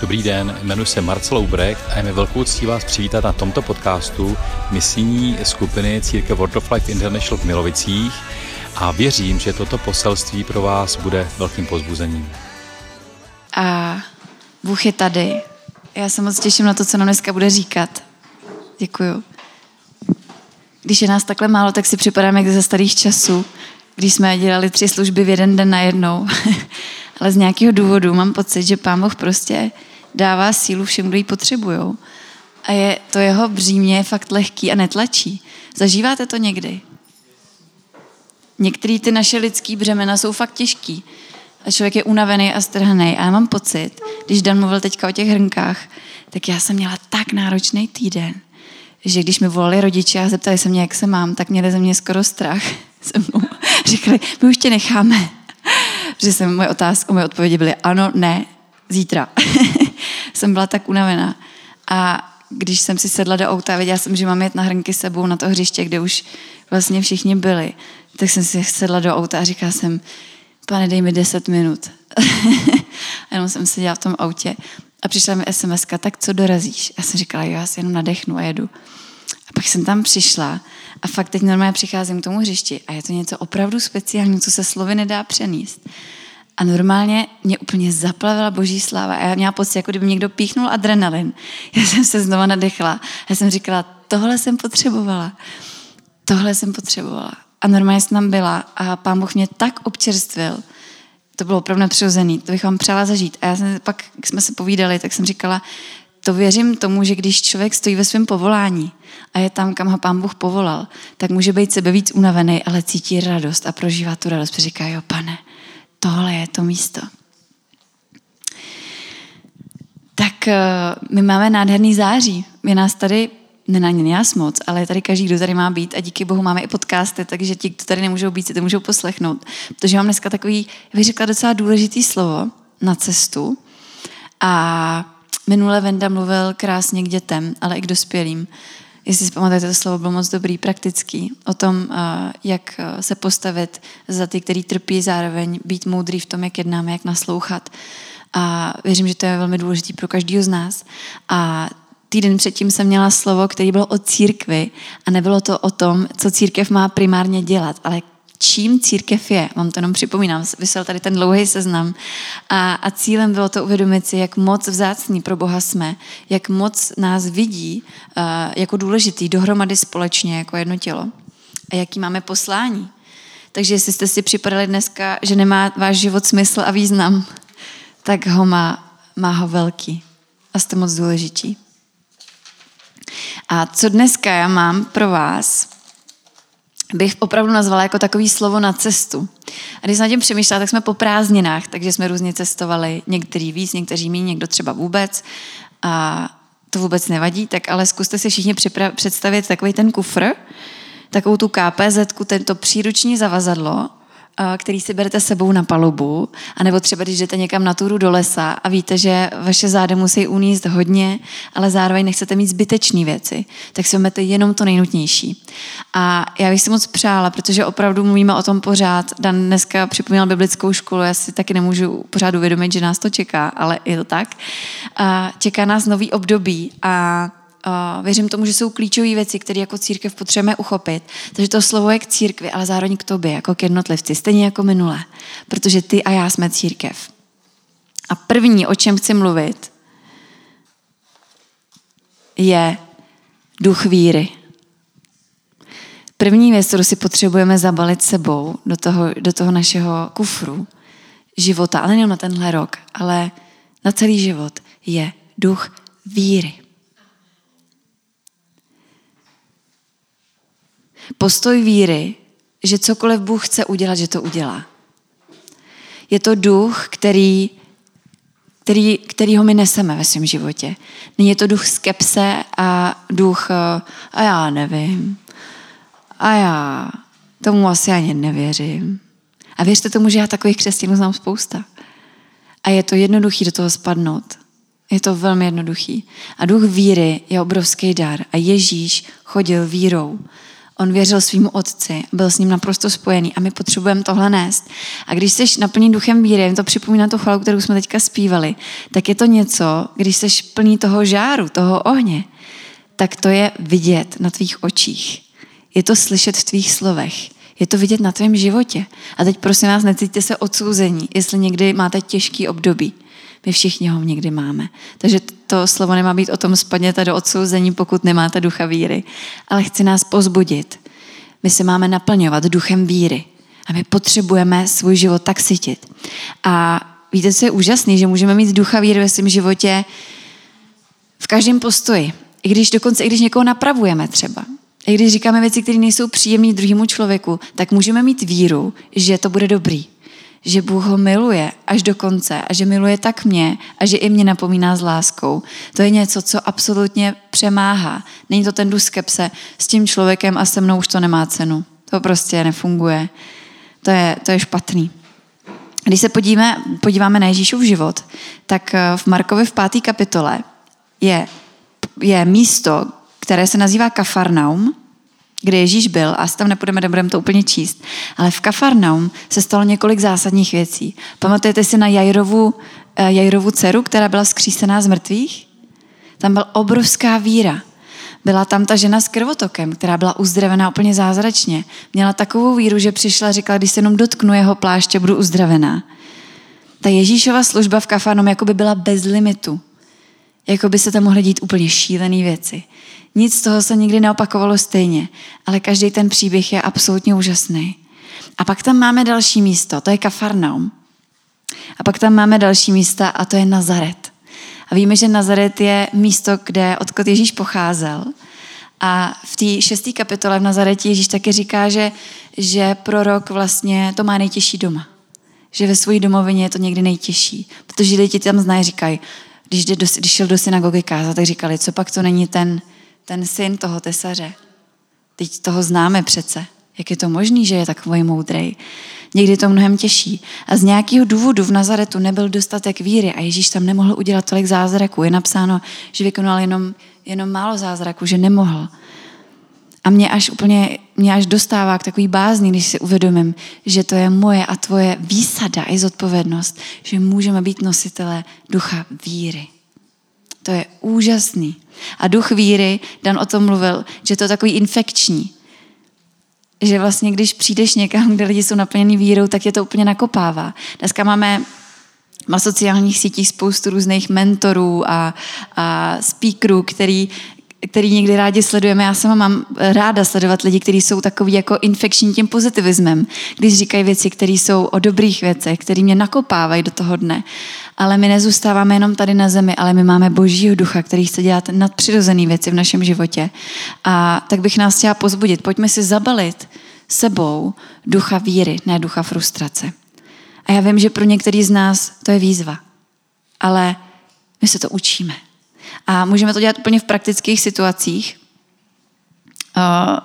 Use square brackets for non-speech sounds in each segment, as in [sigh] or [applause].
Dobrý den, jmenuji se Marcel Ubrecht a je mi velkou ctí vás přivítat na tomto podcastu misijní skupiny Církev World of Life International v Milovicích a věřím, že toto poselství pro vás bude velkým pozbuzením. A Bůh je tady. Já se moc těším na to, co nám dneska bude říkat. Děkuju. Když je nás takhle málo, tak si připadám jak ze starých časů, když jsme dělali tři služby v jeden den najednou. [laughs] Ale z nějakého důvodu mám pocit, že Pán Boh prostě dává sílu všem, kdo ji potřebují. A je, to jeho břímě je fakt lehký a netlačí. Zažíváte to někdy? Některé ty naše lidský břemena jsou fakt těžký. A člověk je unavený a strhaný. A já mám pocit, když Dan mluvil teďka o těch hrnkách, tak já jsem měla tak náročný týden, že když mi volali rodiče a zeptali se mě, jak se mám, tak měli ze mě skoro strach [laughs] se mnou. Říkali, my už tě necháme. [laughs] Protože jsem moje otázka, moje odpovědi byly ano, ne, zítra. [laughs] jsem byla tak unavená. A když jsem si sedla do auta a věděla jsem, že mám jet na hrnky sebou na to hřiště, kde už vlastně všichni byli, tak jsem si sedla do auta a říkala jsem, pane, dej mi 10 minut. [laughs] a jenom jsem seděla v tom autě a přišla mi sms tak co dorazíš? Já jsem říkala, jo, já si jenom nadechnu a jedu. A pak jsem tam přišla a fakt teď normálně přicházím k tomu hřišti a je to něco opravdu speciálního, co se slovy nedá přenést. A normálně mě úplně zaplavila boží sláva. A já měla pocit, jako kdyby někdo píchnul adrenalin. [laughs] Já jsem se znova nadechla. Já jsem říkala, tohle jsem potřebovala. Tohle jsem potřebovala. A normálně jsem tam byla a pán Bůh mě tak občerstvil, to bylo opravdu nepřirozený, to bych vám přála zažít. A já jsem pak, jak jsme se povídali, tak jsem říkala, to věřím tomu, že když člověk stojí ve svém povolání a je tam, kam ho pán Bůh povolal, tak může být sebe víc unavený, ale cítí radost a prožívá tu radost. Říká, jo pane, tohle je to místo. Tak eh, my máme nádherný září. Je nás tady, ne na nás moc, ale tady každý, kdo tady má být a díky bohu máme i podcasty, takže ti, kdo tady nemůžou být, si to můžou poslechnout. Protože mám dneska takový, bych řekla, docela důležitý slovo na cestu. A minule Venda mluvil krásně k dětem, ale i k dospělým jestli si pamatujete, to slovo bylo moc dobrý, praktický, o tom, eh, jak eh, se postavit za ty, který trpí, zároveň být moudrý v tom, jak jednáme, jak naslouchat. A věřím, že to je velmi důležitý pro každého z nás. A týden předtím jsem měla slovo, který bylo o církvi a nebylo to o tom, co církev má primárně dělat, ale čím církev je. Vám to jenom připomínám, vysel tady ten dlouhý seznam. A, a cílem bylo to uvědomit si, jak moc vzácní pro Boha jsme, jak moc nás vidí uh, jako důležitý dohromady společně, jako jedno tělo. A jaký máme poslání. Takže jestli jste si připadali dneska, že nemá váš život smysl a význam, tak ho má, má ho velký. A jste moc důležití. A co dneska já mám pro vás, bych opravdu nazvala jako takový slovo na cestu. A když jsem na tím přemýšlela, tak jsme po prázdninách, takže jsme různě cestovali, některý víc, někteří méně, někdo třeba vůbec. A to vůbec nevadí, tak ale zkuste si všichni představit takový ten kufr, takovou tu KPZ, tento příruční zavazadlo který si berete sebou na palubu, anebo třeba když jdete někam na túru do lesa a víte, že vaše zády musí uníst hodně, ale zároveň nechcete mít zbytečné věci, tak si vezmete jenom to nejnutnější. A já bych si moc přála, protože opravdu mluvíme o tom pořád. Dan dneska připomněl biblickou školu, já si taky nemůžu pořád uvědomit, že nás to čeká, ale je to tak. A čeká nás nový období a věřím tomu, že jsou klíčové věci, které jako církev potřebujeme uchopit. Takže to slovo je k církvi, ale zároveň k tobě, jako k jednotlivci, stejně jako minule. Protože ty a já jsme církev. A první, o čem chci mluvit, je duch víry. První věc, kterou si potřebujeme zabalit sebou do toho, do toho našeho kufru života, ale nejen na tenhle rok, ale na celý život, je duch víry. Postoj víry, že cokoliv Bůh chce udělat, že to udělá. Je to duch, který, který, který ho my neseme ve svém životě. Není to duch skepse a duch eh, a já nevím. A já tomu asi ani nevěřím. A věřte tomu, že já takových křesťanů znám spousta. A je to jednoduchý do toho spadnout. Je to velmi jednoduchý. A duch víry je obrovský dar. A Ježíš chodil vírou. On věřil svýmu otci, byl s ním naprosto spojený a my potřebujeme tohle nést. A když jsi naplný duchem víry, to připomíná tu chvalu, kterou jsme teďka zpívali, tak je to něco, když jsi plný toho žáru, toho ohně, tak to je vidět na tvých očích. Je to slyšet v tvých slovech. Je to vidět na tvém životě. A teď prosím vás, necítíte se odsouzení, jestli někdy máte těžký období. My všichni ho někdy máme. Takže to slovo nemá být o tom spadněte do odsouzení, pokud nemáte ducha víry. Ale chci nás pozbudit. My se máme naplňovat duchem víry. A my potřebujeme svůj život tak sytit. A víte, co je úžasný, že můžeme mít ducha víry ve svém životě v každém postoji. I když dokonce, i když někoho napravujeme třeba. I když říkáme věci, které nejsou příjemné druhému člověku, tak můžeme mít víru, že to bude dobrý že Bůh ho miluje až do konce a že miluje tak mě a že i mě napomíná s láskou. To je něco, co absolutně přemáhá. Není to ten skepse s tím člověkem a se mnou už to nemá cenu. To prostě nefunguje. To je, to je špatný. Když se podíváme, podíváme na Ježíšův život, tak eh, v Markovi v páté kapitole je, je místo, které se nazývá Kafarnaum, kde Ježíš byl, a tam nepůjdeme, nebudeme to úplně číst, ale v Kafarnaum se stalo několik zásadních věcí. Pamatujete si na Jairovu, eh, Jairovu dceru, která byla skřísená z mrtvých? Tam byla obrovská víra. Byla tam ta žena s krvotokem, která byla uzdravená úplně zázračně. Měla takovou víru, že přišla a říkala, když se jenom dotknu jeho pláště, budu uzdravená. Ta Ježíšova služba v Kafarnaum jako by byla bez limitu. Jako by se tam mohly dít úplně šílené věci. Nic z toho se nikdy neopakovalo stejně, ale každý ten příběh je absolutně úžasný. A pak tam máme další místo, to je Kafarnaum. A pak tam máme další místa a to je Nazaret. A víme, že Nazaret je místo, kde, odkud Ježíš pocházel. A v té šesté kapitole v Nazaretě Ježíš taky říká, že, že prorok vlastně to má nejtěžší doma. Že ve své domovině je to někdy nejtěžší. Protože lidi tam znají, říkají, když, jde do, když šel do synagogy kázat, tak říkali, co pak to není ten, ten syn toho tesaře. Teď toho známe přece. Jak je to možný, že je takový moudrý? Někdy je to mnohem těžší. A z nějakého důvodu v Nazaretu nebyl dostatek víry a Ježíš tam nemohl udělat tolik zázraků. Je napsáno, že vykonal jenom, jenom málo zázraků, že nemohl. A mě až úplně, mě až dostává k takový bázni, když si uvědomím, že to je moje a tvoje výsada i zodpovědnost, že můžeme být nositelé ducha víry. To je úžasný. A duch víry, Dan o tom mluvil, že to je takový infekční. Že vlastně, když přijdeš někam, kde lidi jsou naplněni vírou, tak je to úplně nakopává. Dneska máme na sociálních sítích spoustu různých mentorů a, a speakerů, který který někdy rádi sledujeme. Já sama mám ráda sledovat lidi, kteří jsou takový jako infekční tím pozitivismem, když říkají věci, které jsou o dobrých věcech, které mě nakopávají do toho dne. Ale my nezůstáváme jenom tady na zemi, ale my máme božího ducha, který chce dělat nadpřirozené věci v našem životě. A tak bych nás chtěla pozbudit. Pojďme si zabalit sebou ducha víry, ne ducha frustrace. A já vím, že pro některý z nás to je výzva. Ale my se to učíme. A můžeme to dělat úplně v praktických situacích. Uh,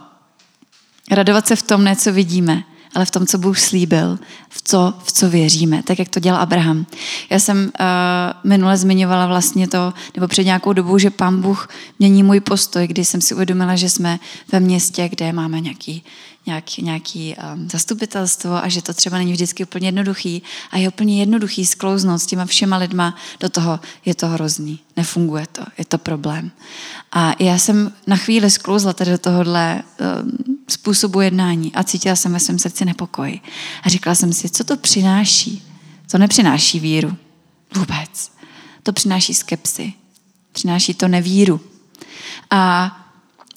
radovat se v tom, ne co vidíme, ale v tom, co Bůh slíbil, v co, v co věříme, tak jak to dělal Abraham. Já jsem uh, minule zmiňovala vlastně to, nebo před nějakou dobou, že pán Bůh mění můj postoj, kdy jsem si uvědomila, že jsme ve městě, kde máme nějaký nějaký, nějaký um, zastupitelstvo a že to třeba není vždycky úplně jednoduchý a je úplně jednoduchý sklouznout s těma všema lidma do toho, je to hrozný, nefunguje to, je to problém. A já jsem na chvíli sklouzla tady do tohohle um, způsobu jednání a cítila jsem ve svém srdci nepokoj. A říkala jsem si, co to přináší? To nepřináší víru. Vůbec. To přináší skepsy. Přináší to nevíru. A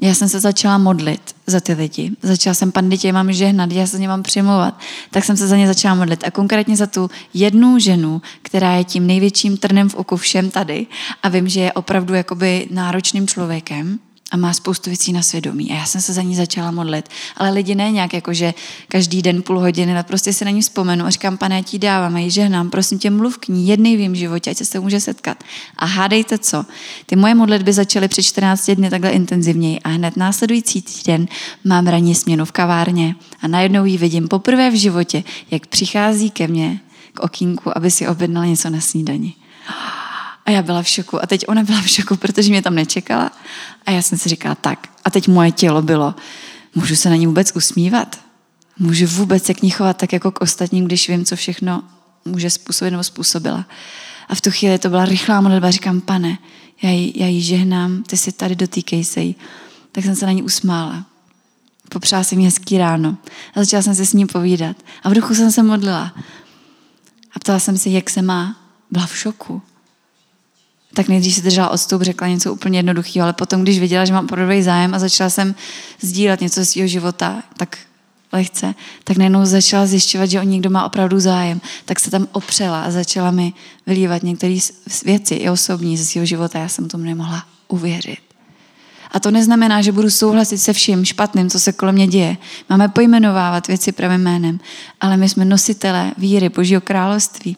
já jsem se začala modlit za ty lidi. Začala jsem panditě mám žehnat, já se ně mám přimlouvat. Tak jsem se za ně začala modlit. A konkrétně za tu jednu ženu, která je tím největším trnem v oku všem tady a vím, že je opravdu jakoby náročným člověkem a má spoustu věcí na svědomí. A já jsem se za ní začala modlit. Ale lidi ne nějak jako, že každý den půl hodiny, ale prostě se na ní vzpomenu a říkám, pane, já ti dávám a ji žehnám, prosím tě, mluv k ní jednej v jím životě, ať se s může setkat. A hádejte co? Ty moje modlitby začaly před 14 dny takhle intenzivněji a hned následující týden mám ranní směnu v kavárně a najednou ji vidím poprvé v životě, jak přichází ke mně k okýnku, aby si objednala něco na snídani. A já byla v šoku. A teď ona byla v šoku, protože mě tam nečekala. A já jsem si říkala, tak. A teď moje tělo bylo, můžu se na ní vůbec usmívat? Můžu vůbec se k ní chovat tak jako k ostatním, když vím, co všechno může způsobit nebo způsobila. A v tu chvíli to byla rychlá modlitba. Říkám, pane, já jí, já jí žehnám, ty si tady dotýkej se jí. Tak jsem se na ní usmála. Popřála jsem hezký ráno. A začala jsem se s ní povídat. A v duchu jsem se modlila. A ptala jsem se, jak se má. Byla v šoku. Tak nejdřív si držela odstup, řekla něco úplně jednoduchého, ale potom, když viděla, že mám opravdu zájem a začala jsem sdílet něco z svého života, tak lehce, tak najednou začala zjišťovat, že o někdo má opravdu zájem. Tak se tam opřela a začala mi vylívat některé věci i osobní ze svého života. Já jsem tomu nemohla uvěřit. A to neznamená, že budu souhlasit se vším špatným, co se kolem mě děje. Máme pojmenovávat věci pravým jménem, ale my jsme nositelé víry Božího království.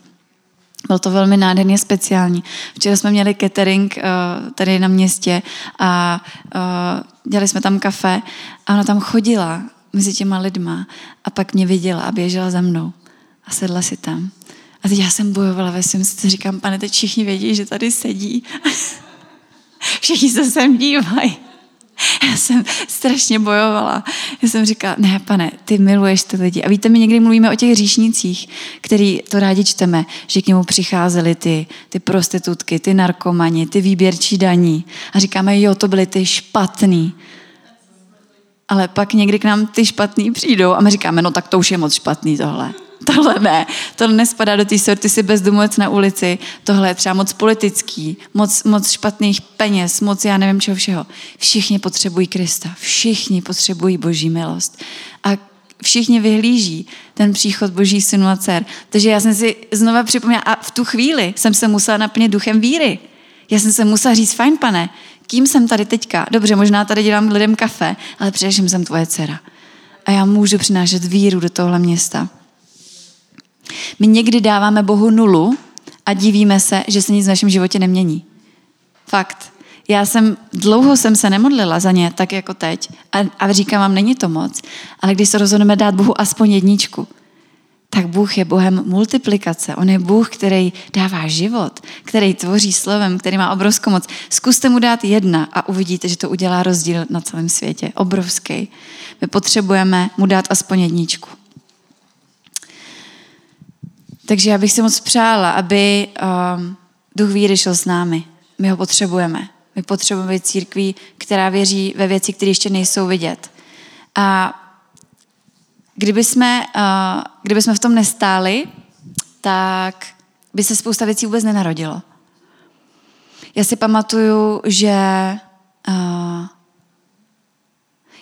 Bylo to velmi nádherně speciální. Včera jsme měli catering uh, tady na městě a uh, dělali jsme tam kafe a ona tam chodila mezi těma lidma a pak mě viděla a běžela za mnou a sedla si tam. A teď já jsem bojovala ve svém srdci, říkám, pane, teď všichni vědí, že tady sedí. [laughs] všichni se sem dívají. [laughs] Já jsem strašně bojovala. Já jsem říkala, ne, pane, ty miluješ ty lidi. A víte, my někdy mluvíme o těch říšnicích, který to rádi čteme, že k němu přicházely ty, ty prostitutky, ty narkomani, ty výběrčí daní. A říkáme, jo, to byly ty špatný ale pak někdy k nám ty špatný přijdou a my říkáme, no tak to už je moc špatný tohle. [laughs] Tohle ne, tohle nespadá do té sorty si bezdomovec na ulici, tohle je třeba moc politický, moc, moc špatných peněz, moc já nevím čeho všeho. Všichni potřebují Krista, všichni potřebují boží milost. A všichni vyhlíží ten příchod boží synu a dcer. Takže já jsem si znova připomněla a v tu chvíli jsem se musela naplnit duchem víry. Já jsem se musela říct, fajn pane, kým jsem tady teďka? Dobře, možná tady dělám lidem kafe, ale především jsem tvoje dcera. A já můžu přinášet víru do tohle města. My někdy dáváme Bohu nulu a divíme se, že se nic v našem životě nemění. Fakt. Já jsem, dlouho jsem se nemodlila za ně, tak jako teď. A, a říkám vám, není to moc. Ale když se rozhodneme dát Bohu aspoň jedničku, tak Bůh je Bohem multiplikace. On je Bůh, který dává život, který tvoří slovem, který má obrovskou moc. Zkuste mu dát jedna a uvidíte, že to udělá rozdíl na celém světě. Obrovský. My potřebujeme mu dát aspoň jedničku. Takže já bych si moc přála, aby um, duch víry šel s námi. My ho potřebujeme. My potřebujeme být církví, která věří ve věci, které ještě nejsou vidět. A Kdyby jsme, uh, kdyby jsme v tom nestáli, tak by se spousta věcí vůbec nenarodilo. Já si pamatuju, že uh,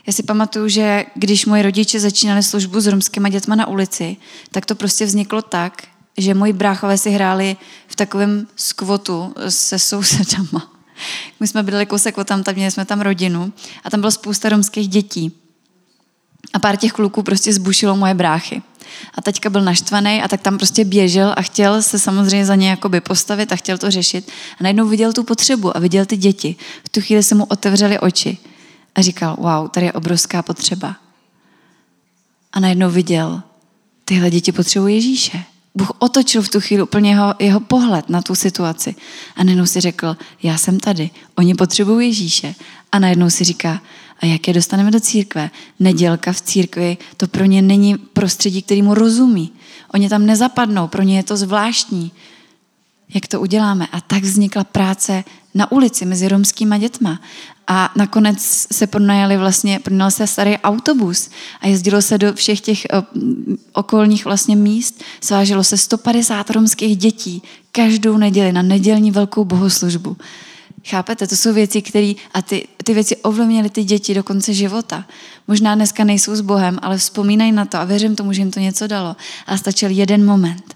já si pamatuju, že když moji rodiče začínali službu s romskými dětma na ulici, tak to prostě vzniklo tak, že moji bráchové si hráli v takovém skvotu se sousedama. [laughs] My jsme bydleli kousek od tam, tam měli jsme tam rodinu a tam bylo spousta romských dětí. A pár těch kluků prostě zbušilo moje bráchy. A teďka byl naštvaný a tak tam prostě běžel a chtěl se samozřejmě za ně jakoby postavit a chtěl to řešit. A najednou viděl tu potřebu a viděl ty děti. V tu chvíli se mu otevřely oči a říkal, wow, tady je obrovská potřeba. A najednou viděl, tyhle děti potřebují Ježíše. Bůh otočil v tu chvíli úplně jeho, jeho pohled na tu situaci. A najednou si řekl, já jsem tady, oni potřebují Ježíše. A najednou si říká, a jak je dostaneme do církve? Nedělka v církvi, to pro ně není prostředí, kterýmu rozumí. Oni tam nezapadnou, pro ně je to zvláštní. Jak to uděláme? A tak vznikla práce na ulici mezi romskýma dětma. A nakonec se pronajali vlastně, pronajal se starý autobus a jezdilo se do všech těch eh, okolních vlastně míst. Sváželo se 150 romských dětí každou neděli na nedělní velkou bohoslužbu. Chápete? To jsou věci, které a ty, ty věci ovlivnily ty děti do konce života. Možná dneska nejsou s Bohem, ale vzpomínají na to a věřím tomu, že jim to něco dalo. A stačil jeden moment.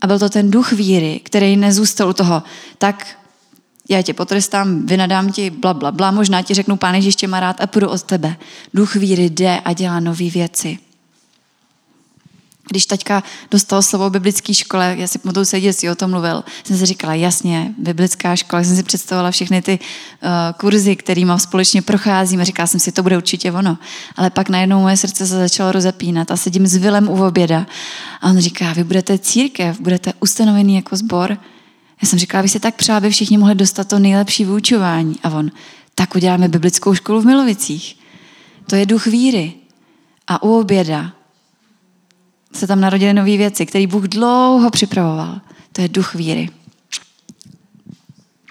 A byl to ten duch víry, který nezůstal u toho, tak já tě potrestám, vynadám ti, bla, bla, bla, možná ti řeknu, pán Ježíš tě má rád a půjdu od tebe. Duch víry jde a dělá nové věci když taťka dostal slovo o biblické škole, já si pamatuju se dětství o tom mluvil, jsem si říkala, jasně, biblická škola, jsem si představovala všechny ty uh, kurzy, kterými společně procházíme, říkala jsem si, to bude určitě ono. Ale pak najednou moje srdce se začalo rozepínat a sedím s Vilem u oběda a on říká, vy budete církev, budete ustanovený jako sbor. Já jsem říkala, vy si tak přál, aby všichni mohli dostat to nejlepší vyučování. A on, tak uděláme biblickou školu v Milovicích. To je duch víry. A u oběda se tam narodily nové věci, které Bůh dlouho připravoval. To je duch víry.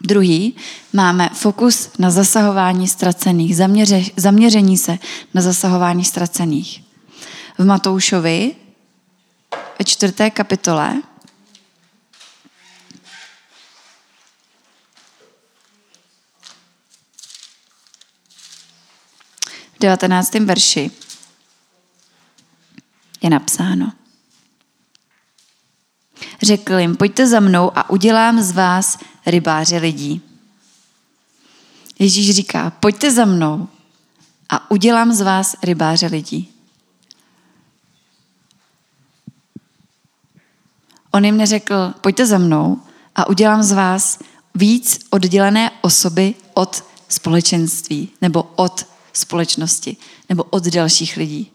Druhý, máme fokus na zasahování ztracených, zaměře, zaměření se na zasahování ztracených. V Matoušovi ve čtvrté kapitole v 19. verši napsáno. Řekl jim, pojďte za mnou a udělám z vás rybáře lidí. Ježíš říká, pojďte za mnou a udělám z vás rybáře lidí. On jim neřekl, pojďte za mnou a udělám z vás víc oddělené osoby od společenství nebo od společnosti nebo od dalších lidí.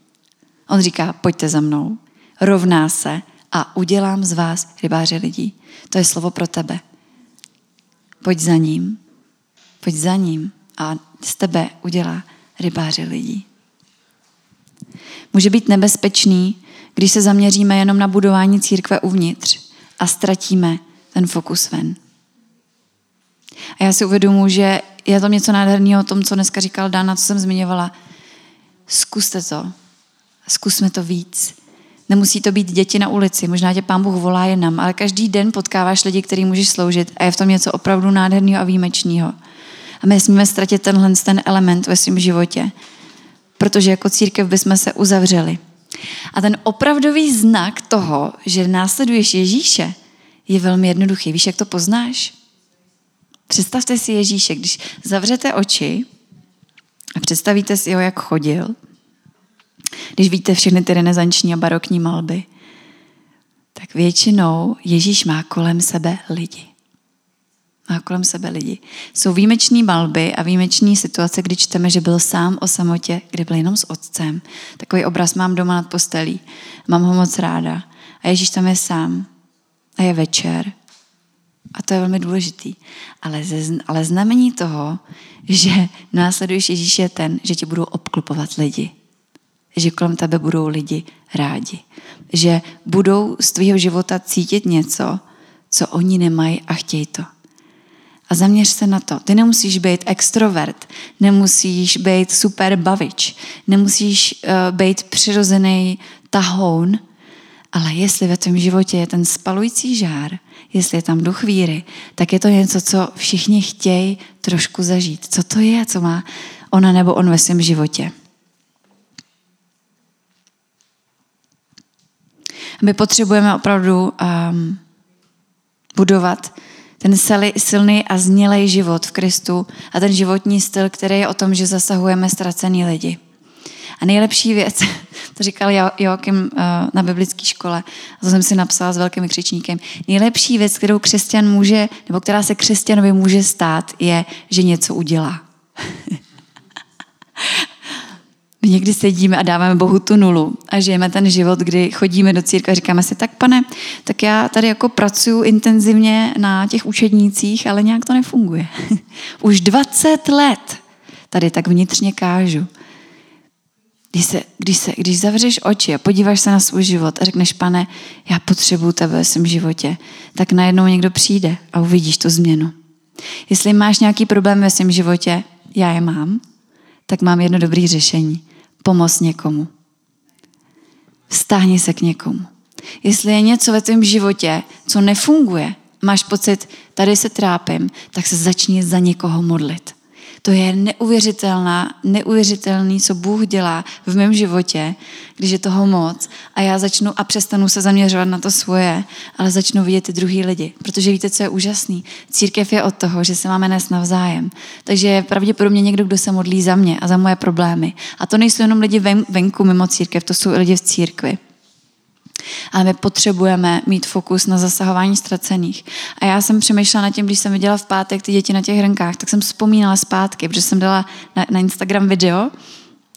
On říká, pojďte za mnou, rovná se a udělám z vás rybáře lidí. To je slovo pro tebe. Pojď za ním, pojď za ním a z tebe udělá rybáře lidí. Může být nebezpečný, když se zaměříme jenom na budování církve uvnitř a ztratíme ten fokus ven. A já si uvědomuji, že je to něco nádherného o tom, co dneska říkal Dana, co jsem zmiňovala. Zkuste to. Zkusme to víc. Nemusí to být děti na ulici, možná tě pán Bůh volá jenom, ale každý den potkáváš lidi, který můžeš sloužit a je v tom něco opravdu nádherného a výjimečného. A my smíme ztratit tenhle ten element ve svém životě, protože jako církev bychom se uzavřeli. A ten opravdový znak toho, že následuješ Ježíše, je velmi jednoduchý. Víš, jak to poznáš? Představte si Ježíše, když zavřete oči a představíte si ho, jak chodil, když víte všechny ty renesanční a barokní malby, tak většinou Ježíš má kolem sebe lidi. Má kolem sebe lidi. Jsou výjimeční malby a výjimeční situace, kdy čteme, že byl sám o samotě, kde byl jenom s otcem. Takový obraz mám doma nad postelí. Mám ho moc ráda. A Ježíš tam je sám. A je večer. A to je velmi důležitý. Ale, ze, ale znamení toho, že následuješ Ježíš je ten, že tě budou obklopovat lidi že kolem tebe budou lidi rádi. Že budou z tvého života cítit něco, co oni nemají a chtějí to. A zaměř se na to. Ty nemusíš být extrovert, nemusíš být super bavič, nemusíš uh, být přirozený tahoun, ale jestli ve tvém životě je ten spalující žár, jestli je tam duch víry, tak je to něco, co všichni chtějí trošku zažít. Co to je, co má ona nebo on ve svém životě. My potřebujeme opravdu um, budovat ten silný a znělej život v Kristu a ten životní styl, který je o tom, že zasahujeme ztracený lidi. A nejlepší věc, [laughs] to říkal Joachim uh, na biblické škole, a to jsem si napsala s velkým křičníkem, nejlepší věc, kterou křesťan může, nebo která se křesťanovi může stát, je, že něco udělá. [laughs] Někdy sedíme a dáváme Bohu tu nulu a žijeme ten život, kdy chodíme do církve a říkáme si, tak pane, tak já tady jako pracuji intenzivně na těch učednících, ale nějak to nefunguje. [laughs] Už 20 let tady tak vnitřně kážu. Když, se, když, se, když zavřeš oči a podíváš se na svůj život a řekneš, pane, já potřebuju tebe ve svém životě, tak najednou někdo přijde a uvidíš tu změnu. Jestli máš nějaký problém ve svém životě, já je mám, tak mám jedno dobré řešení pomoct někomu. Vztáhni se k někomu. Jestli je něco ve tvém životě, co nefunguje, máš pocit, tady se trápím, tak se začni za někoho modlit. To je neuvěřitelná, neuvěřitelný, co Bůh dělá v mém životě, když je toho moc a já začnu a přestanu se zaměřovat na to svoje, ale začnu vidět ty druhý lidi. Protože víte, co je úžasný? Církev je od toho, že se máme nést navzájem. Takže je pravděpodobně někdo, kdo se modlí za mě a za moje problémy. A to nejsou jenom lidi venku mimo církev, to jsou i lidi v církvi. Ale my potřebujeme mít fokus na zasahování ztracených. A já jsem přemýšlela nad tím, když jsem viděla v pátek ty děti na těch hrnkách, tak jsem vzpomínala zpátky, protože jsem dala na, na Instagram video,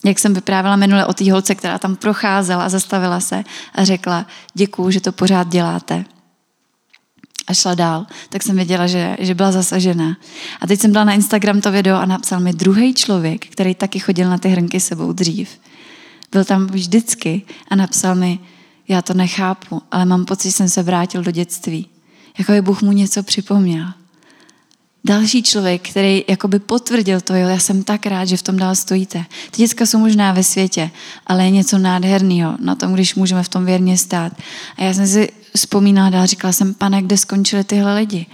jak jsem vyprávěla minule o té holce, která tam procházela a zastavila se a řekla, děkuju, že to pořád děláte. a šla dál, tak jsem věděla, že, že byla zasažená. A teď jsem dala na Instagram to video a napsal mi druhý člověk, který taky chodil na ty hrnky sebou dřív. Byl tam vždycky a napsal mi, já to nechápu, ale mám pocit, že jsem se vrátil do dětství. Jako by Bůh mu něco připomněl. Další člověk, který jakoby potvrdil to, jo, já jsem tak rád, že v tom dál stojíte. Ty děcka jsou možná ve světě, ale je něco nádherného na tom, když můžeme v tom věrně stát. A já jsem si vzpomínala dál, říkala jsem, pane, kde skončili tyhle lidi?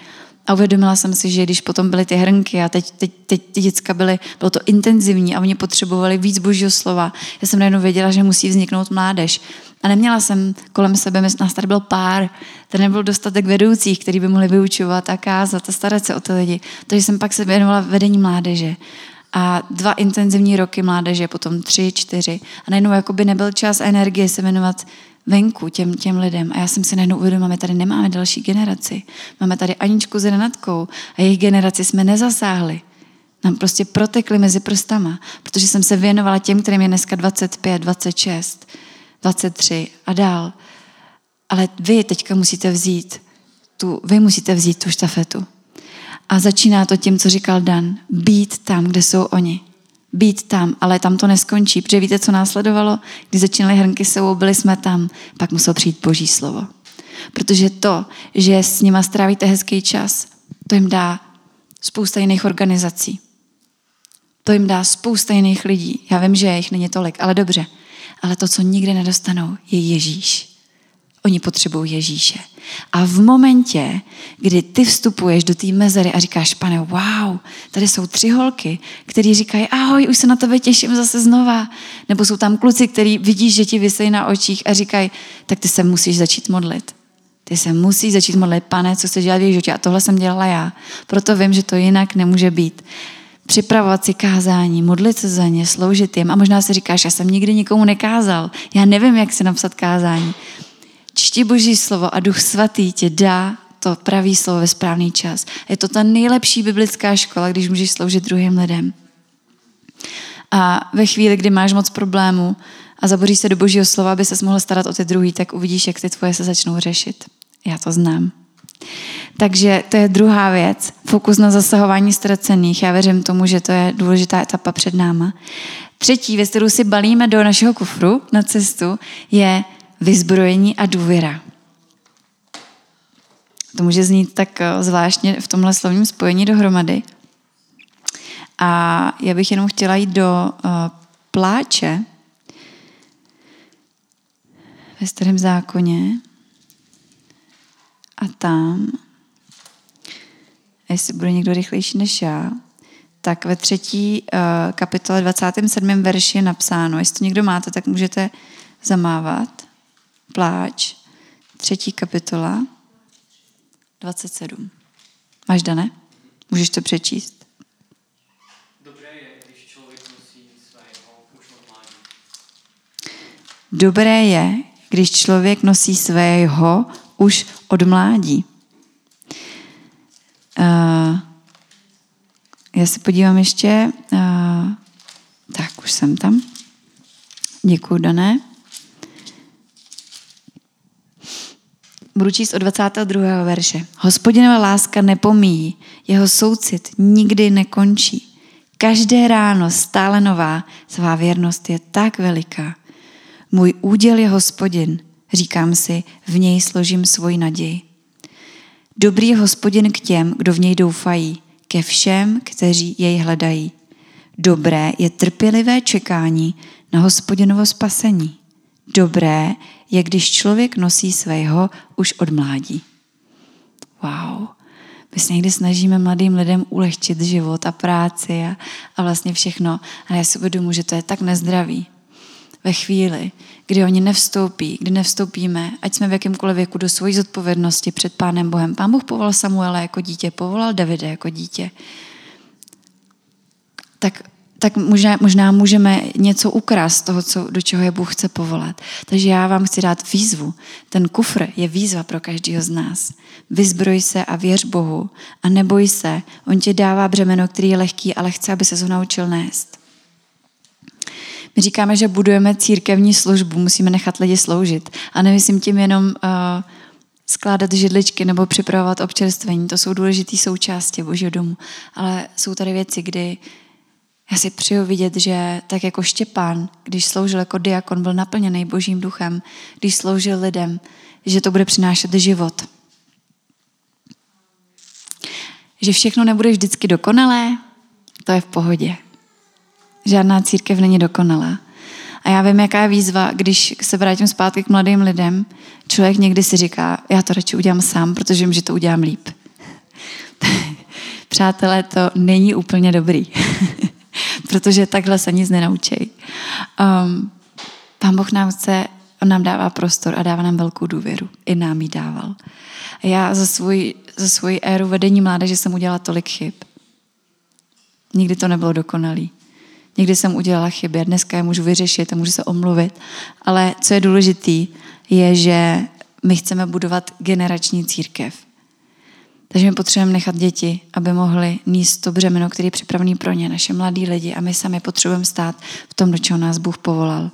A uvědomila jsem si, že když potom byly ty hrnky a teď, teď, teď ty děcka byly, bylo to intenzivní a oni potřebovali víc božího slova, já jsem najednou věděla, že musí vzniknout mládež. A neměla jsem kolem sebe, nás tady byl pár, tady nebyl dostatek vedoucích, kteří by mohli vyučovat a kázat a starat se o ty lidi. Takže jsem pak se věnovala vedení mládeže. A dva intenzivní roky mládeže, potom tři, čtyři. A najednou jakoby nebyl čas a energie se věnovat venku těm, těm lidem. A já jsem si najednou uvědomila, my tady nemáme další generaci. Máme tady Aničku s Renatkou a jejich generaci jsme nezasáhli. Nám prostě protekli mezi prstama, protože jsem se věnovala těm, kterým je dneska 25, 26, 23 a dál. Ale vy teďka musíte vzít tu, vy musíte vzít tu štafetu. A začíná to tím, co říkal Dan. Být tam, kde jsou oni být tam, ale tam to neskončí, protože víte, co následovalo? Když začínaly hrnky sebou, byli jsme tam, pak muselo přijít Boží slovo. Protože to, že s nima strávíte hezký čas, to jim dá spousta jiných organizací. To jim dá spousta jiných lidí. Já vím, že jich není tolik, ale dobře. Ale to, co nikdy nedostanou, je Ježíš. Oni potřebují Ježíše. A v momentě, kdy ty vstupuješ do té mezery a říkáš, pane, wow, tady jsou tři holky, který říkají, ahoj, už se na tebe těším zase znova. Nebo jsou tam kluci, který vidíš, že ti vysejí na očích a říkají, tak ty se musíš začít modlit. Ty se musíš začít modlit, pane, co chceš dělat v životě. A tohle jsem dělala já. Proto vím, že to jinak nemůže být připravovat si kázání, modlit se za ně, sloužit jim. A možná si říkáš, já jsem nikdy nikomu nekázal. Já nevím, jak si napsat kázání. Čti Boží slovo a Duch Svatý ti dá to pravý slovo ve správný čas. Je to ta nejlepší biblická škola, když můžeš sloužit druhým lidem. A ve chvíli, kdy máš moc problémů a zaboříš se do Božího slova, aby se mohl starat o ty druhý, tak uvidíš, jak ty tvoje se začnou řešit. Já to znám. Takže to je druhá věc. Fokus na zasahování ztracených. Já věřím tomu, že to je důležitá etapa před náma. Třetí věc, kterou si balíme do našeho kufru na cestu, je vyzbrojení a důvěra. To může znít tak eh, zvláštně v tomhle slovním spojení dohromady. A já bych jenom chtěla jít do uh, pláče ve starém zákoně a tam, a jestli bude někdo rychlejší než já, tak ve třetí uh, kapitole 27. verši je napsáno, jestli to někdo máte, tak můžete zamávat pláč, třetí kapitola, 27. Máš, Dané? Můžeš to přečíst? Dobré je, když člověk nosí svého už od mládí. Dobré je, když člověk nosí svého už od mládí. Uh, já se podívám ještě. Uh, tak, už jsem tam. Děkuji, Dané. Budu číst od 22. verše. Hospodinova láska nepomíjí, jeho soucit nikdy nekončí. Každé ráno stále nová, svá věrnost je tak veliká. Můj úděl je hospodin, říkám si, v něj složím svoji naději. Dobrý je hospodin k těm, kdo v něj doufají, ke všem, kteří jej hledají. Dobré je trpělivé čekání na hospodinovo spasení. Dobré je, když člověk nosí svého už od mládí. Wow. My se někdy snažíme mladým lidem ulehčit život a práci a, a vlastně všechno, ale já si uvědomuji, že to je tak nezdravý. Ve chvíli, kdy oni nevstoupí, kdy nevstoupíme, ať jsme v jakémkoliv věku, do svojí zodpovědnosti před Pánem Bohem. Pán Bůh povolal Samuela jako dítě, povolal Davide jako dítě. Tak tak možná, možná můžeme něco ukrást z toho, co, do čeho je Bůh chce povolat. Takže já vám chci dát výzvu. Ten kufr je výzva pro každého z nás. Vyzbroj se a věř Bohu a neboj se. On ti dává břemeno, který je lehký, ale chce, aby se ho naučil nést. My říkáme, že budujeme církevní službu, musíme nechat lidi sloužit. A nemyslím tím jenom uh, skládat židličky nebo připravovat občerstvení. To jsou důležité součásti Božího domu. Ale jsou tady věci, kdy já si přeju vidět, že tak jako Štěpán, když sloužil jako diakon, byl naplněný Božím duchem, když sloužil lidem, že to bude přinášet život. Že všechno nebude vždycky dokonalé, to je v pohodě. Žádná církev není dokonalá. A já vím, jaká je výzva, když se vrátím zpátky k mladým lidem, člověk někdy si říká, já to radši udělám sám, protože vím, že to udělám líp. [laughs] Přátelé, to není úplně dobrý, [laughs] protože takhle se nic nenaučí. Um, Pán Boh nám chce, on nám dává prostor a dává nám velkou důvěru. I nám ji dával. Já za svůj, za svůj éru vedení mládeže jsem udělala tolik chyb. Nikdy to nebylo dokonalý. Někdy jsem udělala chyby dneska je můžu vyřešit a můžu se omluvit. Ale co je důležitý, je, že my chceme budovat generační církev. Takže my potřebujeme nechat děti, aby mohli níst to břemeno, který je připravený pro ně, naše mladí lidi a my sami potřebujeme stát v tom, do čeho nás Bůh povolal.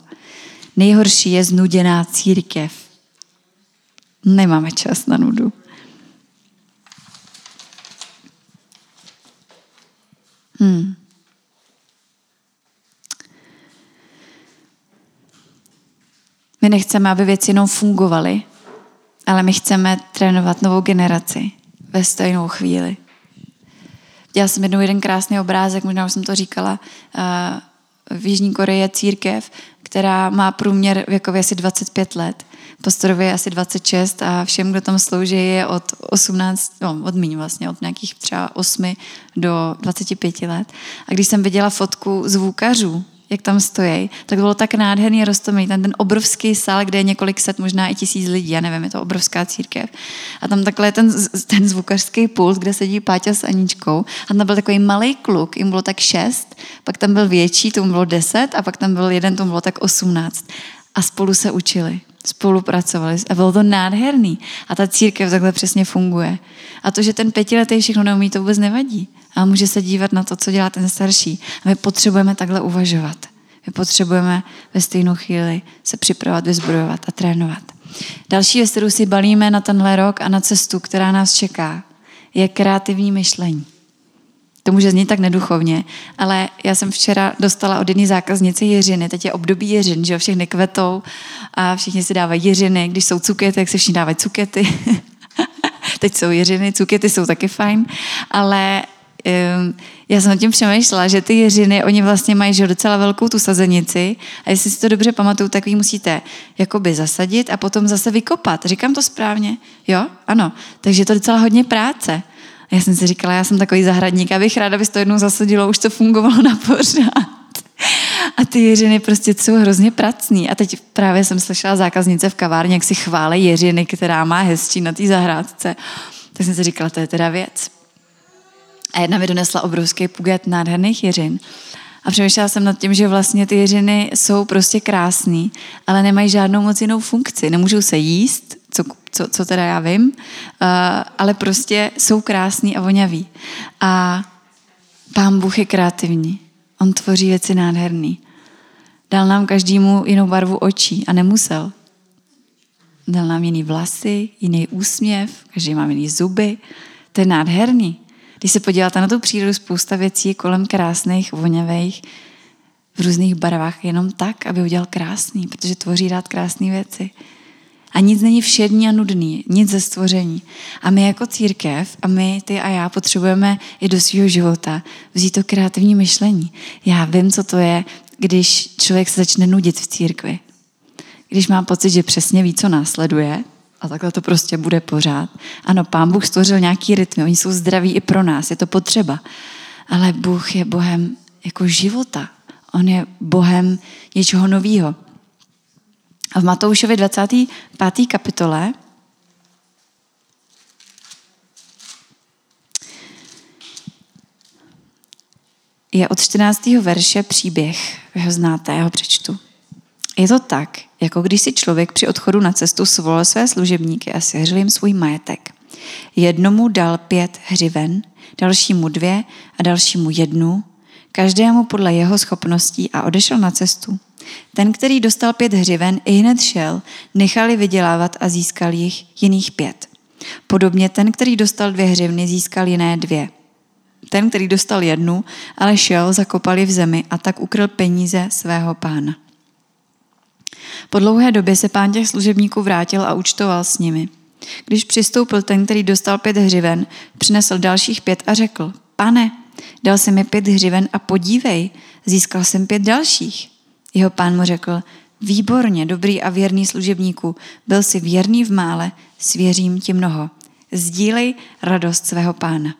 Nejhorší je znuděná církev. Nemáme čas na nudu. Hmm. My nechceme, aby věci jenom fungovaly, ale my chceme trénovat novou generaci ve stejnou chvíli. Dělala jsem jednou jeden krásný obrázek, možná už jsem to říkala, v Jižní Koreji je církev, která má průměr věkově asi 25 let. Pastorovi je asi 26 a všem, kdo tam slouží, je od 18, no, od míň vlastně, od nějakých třeba 8 do 25 let. A když jsem viděla fotku zvukařů, jak tam stojí, tak bylo tak nádherný roztomilý. Ten, ten obrovský sál, kde je několik set, možná i tisíc lidí, já nevím, je to obrovská církev. A tam takhle je ten, ten zvukařský pult, kde sedí Páťa s Aničkou. A tam byl takový malý kluk, jim bylo tak šest, pak tam byl větší, tomu bylo deset a pak tam byl jeden, tomu bylo tak osmnáct. A spolu se učili spolupracovali a bylo to nádherný. A ta církev takhle přesně funguje. A to, že ten pětiletý všechno neumí, to vůbec nevadí. A může se dívat na to, co dělá ten starší. A my potřebujeme takhle uvažovat. My potřebujeme ve stejnou chvíli se připravovat, vyzbrojovat a trénovat. Další věc, kterou si balíme na tenhle rok a na cestu, která nás čeká, je kreativní myšlení. To může znít tak neduchovně, ale já jsem včera dostala od jedné zákaznice jeřiny. Teď je období jeřin, že jo, všechny kvetou a všichni si dávají jeřiny. Když jsou cukety, tak se všichni dávají cukety. [laughs] Teď jsou jeřiny, cukety jsou taky fajn, ale já jsem nad tím přemýšlela, že ty jeřiny, oni vlastně mají že docela velkou tu sazenici a jestli si to dobře pamatuju, tak vy musíte jakoby zasadit a potom zase vykopat. Říkám to správně? Jo? Ano. Takže je to docela hodně práce. A já jsem si říkala, já jsem takový zahradník, abych ráda, aby to jednou zasadilo, už to fungovalo na pořád. A ty jeřiny prostě jsou hrozně pracný. A teď právě jsem slyšela zákaznice v kavárně, jak si chválí jeřiny, která má hezčí na té zahrádce. Tak jsem si říkala, to je teda věc. A jedna mi donesla obrovský puget nádherných jeřin. A přemýšlela jsem nad tím, že vlastně ty jeřiny jsou prostě krásný, ale nemají žádnou moc jinou funkci. Nemůžou se jíst, co, co, co teda já vím, uh, ale prostě jsou krásný a voňavý. A pán Bůh je kreativní. On tvoří věci nádherný. Dal nám každému jinou barvu očí a nemusel. Dal nám jiný vlasy, jiný úsměv, každý má jiný zuby. To je nádherný. Když se podíváte na tu přírodu, spousta věcí je kolem krásných, voňavých, v různých barvách, jenom tak, aby udělal krásný, protože tvoří rád krásné věci. A nic není všední a nudný, nic ze stvoření. A my jako církev, a my, ty a já, potřebujeme i do svého života vzít to kreativní myšlení. Já vím, co to je, když člověk se začne nudit v církvi. Když má pocit, že přesně ví, co následuje, a takhle to prostě bude pořád. Ano, pán Bůh stvořil nějaký rytmy, oni jsou zdraví i pro nás, je to potřeba. Ale Bůh je Bohem jako života. On je Bohem něčeho nového. A v Matoušovi 25. kapitole je od 14. verše příběh. Vy ho znáte, já ho přečtu. Je to tak, jako když si člověk při odchodu na cestu svolal své služebníky a svěřil jim svůj majetek. Jednomu dal pět hřiven, dalšímu dvě a dalšímu jednu, každému podle jeho schopností a odešel na cestu. Ten, který dostal pět hřiven, i hned šel, nechali vydělávat a získal jich jiných pět. Podobně ten, který dostal dvě hřivny, získal jiné dvě. Ten, který dostal jednu, ale šel, zakopal ji v zemi a tak ukryl peníze svého pána. Po dlouhé době se pán těch služebníků vrátil a účtoval s nimi. Když přistoupil ten, který dostal pět hřiven, přinesl dalších pět a řekl, pane, dal jsem mi pět hřiven a podívej, získal jsem pět dalších. Jeho pán mu řekl, výborně, dobrý a věrný služebníku, byl si věrný v mále, svěřím ti mnoho. Sdílej radost svého pána.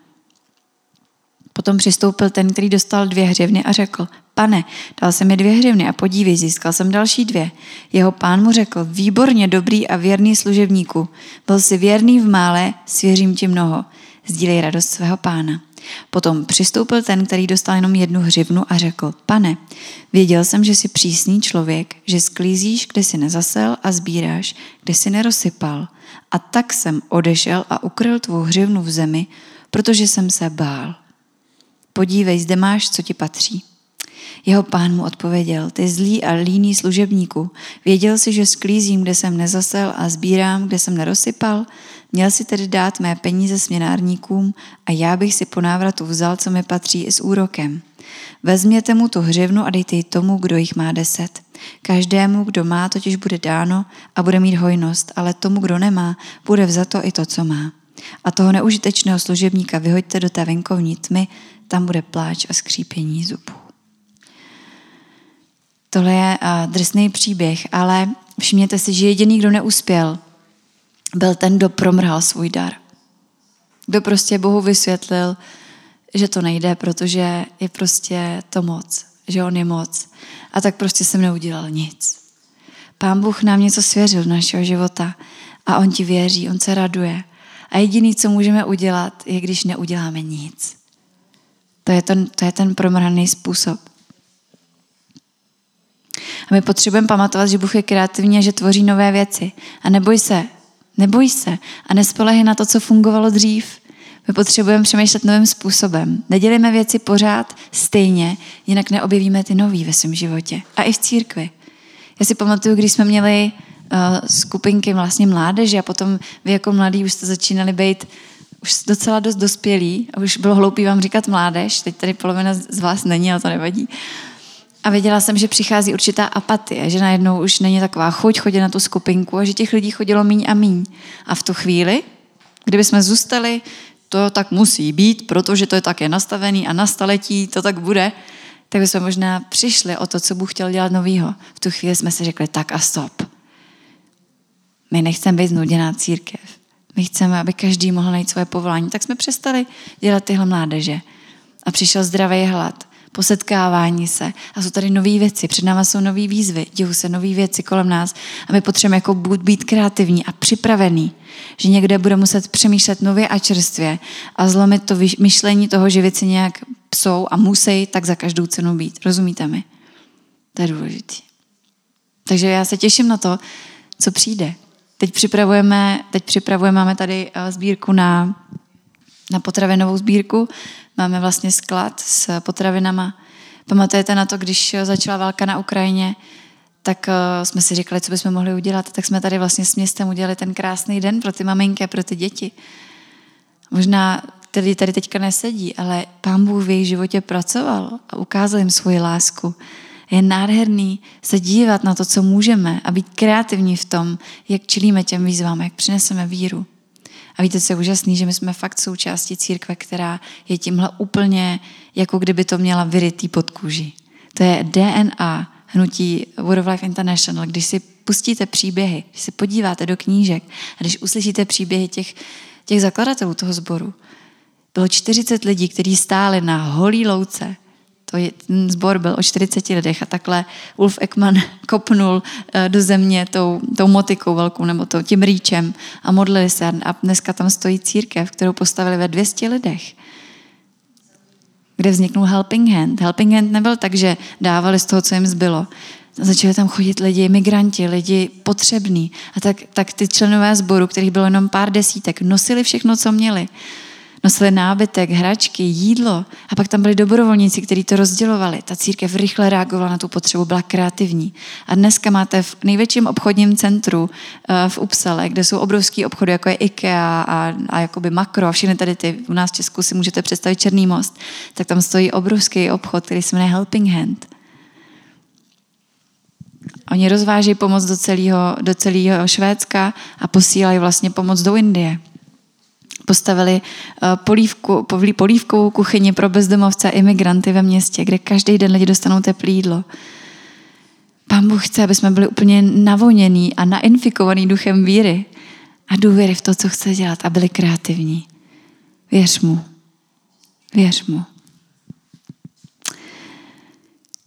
Potom přistoupil ten, který dostal dvě hřivny a řekl, pane, dal jsem mi dvě hřivny a podívej, získal jsem další dvě. Jeho pán mu řekl, výborně dobrý a věrný služebníku, byl si věrný v mále, svěřím ti mnoho. Sdílej radost svého pána. Potom přistoupil ten, který dostal jenom jednu hřivnu a řekl, pane, věděl jsem, že jsi přísný člověk, že sklízíš, kde si nezasel a sbíráš, kde si nerozsypal. A tak jsem odešel a ukryl tvou hřivnu v zemi, protože jsem se bál. Podívej, zde máš, co ti patří. Jeho pán mu odpověděl, ty zlý a líný služebníku, věděl jsi, že sklízím, kde jsem nezasel a sbírám, kde jsem nerosypal? Měl si tedy dát mé peníze směnárníkům a já bych si po návratu vzal, co mi patří i s úrokem. Vezměte mu tu hřivnu a dejte ji tomu, kdo jich má deset. Každému, kdo má, totiž bude dáno a bude mít hojnost, ale tomu, kdo nemá, bude vzato i to, co má. A toho neužitečného služebníka vyhoďte do té venkovní tmy, tam bude pláč a skřípění zubů. Tohle je uh, drsný příběh, ale všimněte si, že jediný, kdo neuspěl, byl ten, kdo promrhal svůj dar. Kdo prostě Bohu vysvětlil, že to nejde, protože je prostě to moc, že on je moc. A tak prostě jsem neudělal nic. Pán Bůh nám něco svěřil do našeho života a on ti věří, on se raduje. A jediný, co můžeme udělat, je, když neuděláme nic. To je ten, to je ten promrhaný způsob. A my potřebujeme pamatovat, že Bůh je kreativní a že tvoří nové věci. A neboj se, neboj se a nespolehej na to, co fungovalo dřív. My potřebujeme přemýšlet novým způsobem. Nedělíme věci pořád stejně, jinak neobjevíme ty nový ve svém životě. A i v církvi. Já si pamatuju, když jsme měli uh, skupinky vlastně mládeže a potom vy jako mladí už jste začínali být už docela dost dospělí a už bylo hloupý vám říkat mládež, teď tady polovina z vás není, ale to nevadí. A věděla jsem, že přichází určitá apatie, že najednou už není taková chuť chodit na tu skupinku a že těch lidí chodilo míň a míň. A v tu chvíli, kdyby jsme zůstali, to tak musí být, protože to je také nastavený a na staletí to tak bude, tak bychom možná přišli o to, co Bůh chtěl dělat novýho. V tu chvíli jsme si řekli, tak a stop. My nechceme být znuděná církev. My chceme, aby každý mohl najít svoje povolání. Tak jsme přestali dělat tyhle mládeže. A přišel zdravý hlad posetkávání se. A jsou tady nové věci, před náma jsou nové výzvy, dějou se nové věci kolem nás a my potřebujeme jako být kreativní a připravený, že někde bude muset přemýšlet nově a čerstvě a zlomit to myšlení toho, že věci nějak psou a musí tak za každou cenu být. Rozumíte mi? To je důležité. Takže já se těším na to, co přijde. Teď připravujeme, teď připravujeme, máme tady eh, sbírku na, na potravinovou sbírku Máme vlastně sklad s potravinama. Pamatujete na to, když začala válka na Ukrajině, tak uh, jsme si říkali, co bychom mohli udělat. Tak jsme tady vlastně s městem udělali ten krásný den pro ty maminky a pro ty děti. Možná tady, tady teďka nesedí, ale pán Bůh v jejich životě pracoval a ukázal jim svoji lásku. Je nádherný se dívat na to, co můžeme a být kreativní v tom, jak čelíme těm výzvám, jak přineseme víru. A víte, co je úžasný, že my jsme fakt součástí církve, která je tímhle úplně, jako kdyby to měla vyrytý pod kůži. To je DNA hnutí World of Life International. Když si pustíte příběhy, když se podíváte do knížek a když uslyšíte příběhy těch, těch zakladatelů toho sboru, bylo 40 lidí, kteří stáli na holý louce to je, ten zbor byl o 40 lidech a takhle Ulf Ekman [laughs] kopnul eh, do země tou, tou motikou velkou nebo to, tím rýčem a modlili se a dneska tam stojí církev, kterou postavili ve 200 lidech kde vzniknul Helping Hand. Helping Hand nebyl tak, že dávali z toho, co jim zbylo. Začali tam chodit lidi, migranti, lidi potřební. A tak, tak ty členové sboru, kterých bylo jenom pár desítek, nosili všechno, co měli. Nosili nábytek, hračky, jídlo a pak tam byli dobrovolníci, kteří to rozdělovali. Ta církev rychle reagovala na tu potřebu, byla kreativní. A dneska máte v největším obchodním centru eh, v Upsale, kde jsou obrovský obchody, jako je IKEA a, a jakoby Makro a všechny tady ty, u nás v Česku si můžete představit Černý most, tak tam stojí obrovský obchod, který se jmenuje Helping Hand. Oni rozvážejí pomoc do celého, do celého Švédska a posílají vlastně pomoc do Indie postavili eh, polívku, polívkovou kuchyni pro bezdomovce a imigranty ve městě, kde každý den lidi dostanou teplé jídlo. Pán Bůh chce, aby jsme byli úplně navonění a nainfikovaní duchem víry a důvěry v to, co chce dělat a byli kreativní. Věř mu. Věř mu.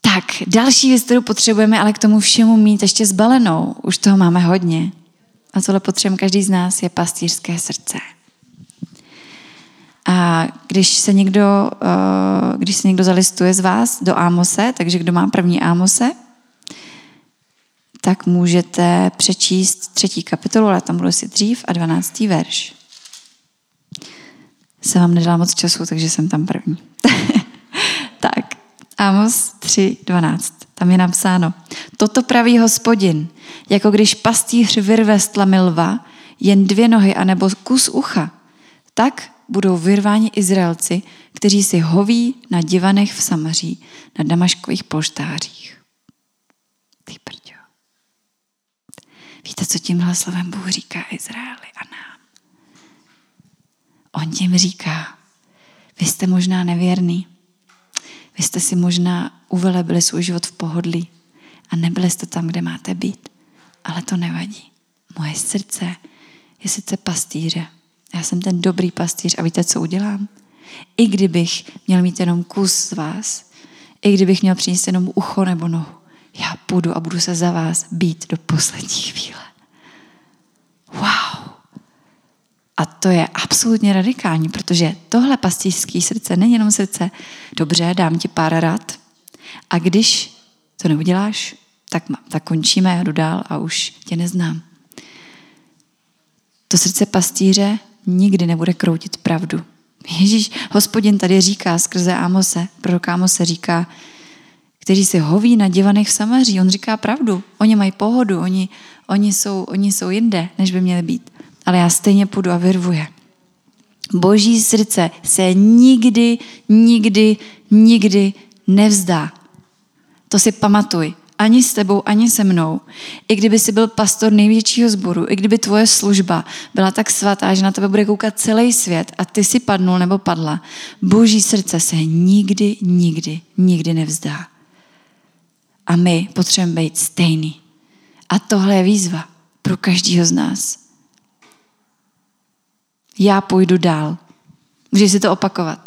Tak, další věc, kterou potřebujeme, ale k tomu všemu mít ještě zbalenou. Už toho máme hodně. A tohle potřebujeme každý z nás, je pastýřské srdce. A když se někdo, eh, když se někdo zalistuje z vás do Ámose, takže kdo má první Ámose, tak můžete přečíst třetí kapitolu, ale tam budu si dřív, a dvanáctý verš. Se vám nedala moc času, takže jsem tam první. [laughs] tak, Amos 3.12. Tam je napsáno. Toto praví hospodin, jako když pastýř vyrve z lva, jen dvě nohy anebo kus ucha, tak budou vyrváni Izraelci, kteří si hoví na divanech v Samaří, na damaškových polštářích. Ty prďo. Víte, co tímhle slovem Bůh říká Izraeli a nám? On tím říká, vy jste možná nevěrný, vy jste si možná uvelebili svůj život v pohodlí a nebyli jste tam, kde máte být. Ale to nevadí. Moje srdce je sice pastýře, já jsem ten dobrý pastýř a víte, co udělám? I kdybych měl mít jenom kus z vás, i kdybych měl přinést jenom ucho nebo nohu, já půjdu a budu se za vás být do poslední chvíle. Wow! A to je absolutně radikální, protože tohle pastýřské srdce není jenom srdce, dobře, dám ti pár rad, a když to neuděláš, tak, tak končíme, já jdu dál a už tě neznám. To srdce pastýře nikdy nebude kroutit pravdu. Ježíš, hospodin tady říká skrze Amose, prorok Amose říká, kteří se hoví na divanech v Samaří. On říká pravdu. Oni mají pohodu, oni, oni, jsou, oni jsou jinde, než by měli být. Ale já stejně půjdu a vyrvuje. Boží srdce se nikdy, nikdy, nikdy nevzdá. To si pamatuj ani s tebou, ani se mnou. I kdyby jsi byl pastor největšího sboru, i kdyby tvoje služba byla tak svatá, že na tebe bude koukat celý svět a ty si padnul nebo padla, boží srdce se nikdy, nikdy, nikdy nevzdá. A my potřebujeme být stejný. A tohle je výzva pro každého z nás. Já půjdu dál. Můžeš si to opakovat.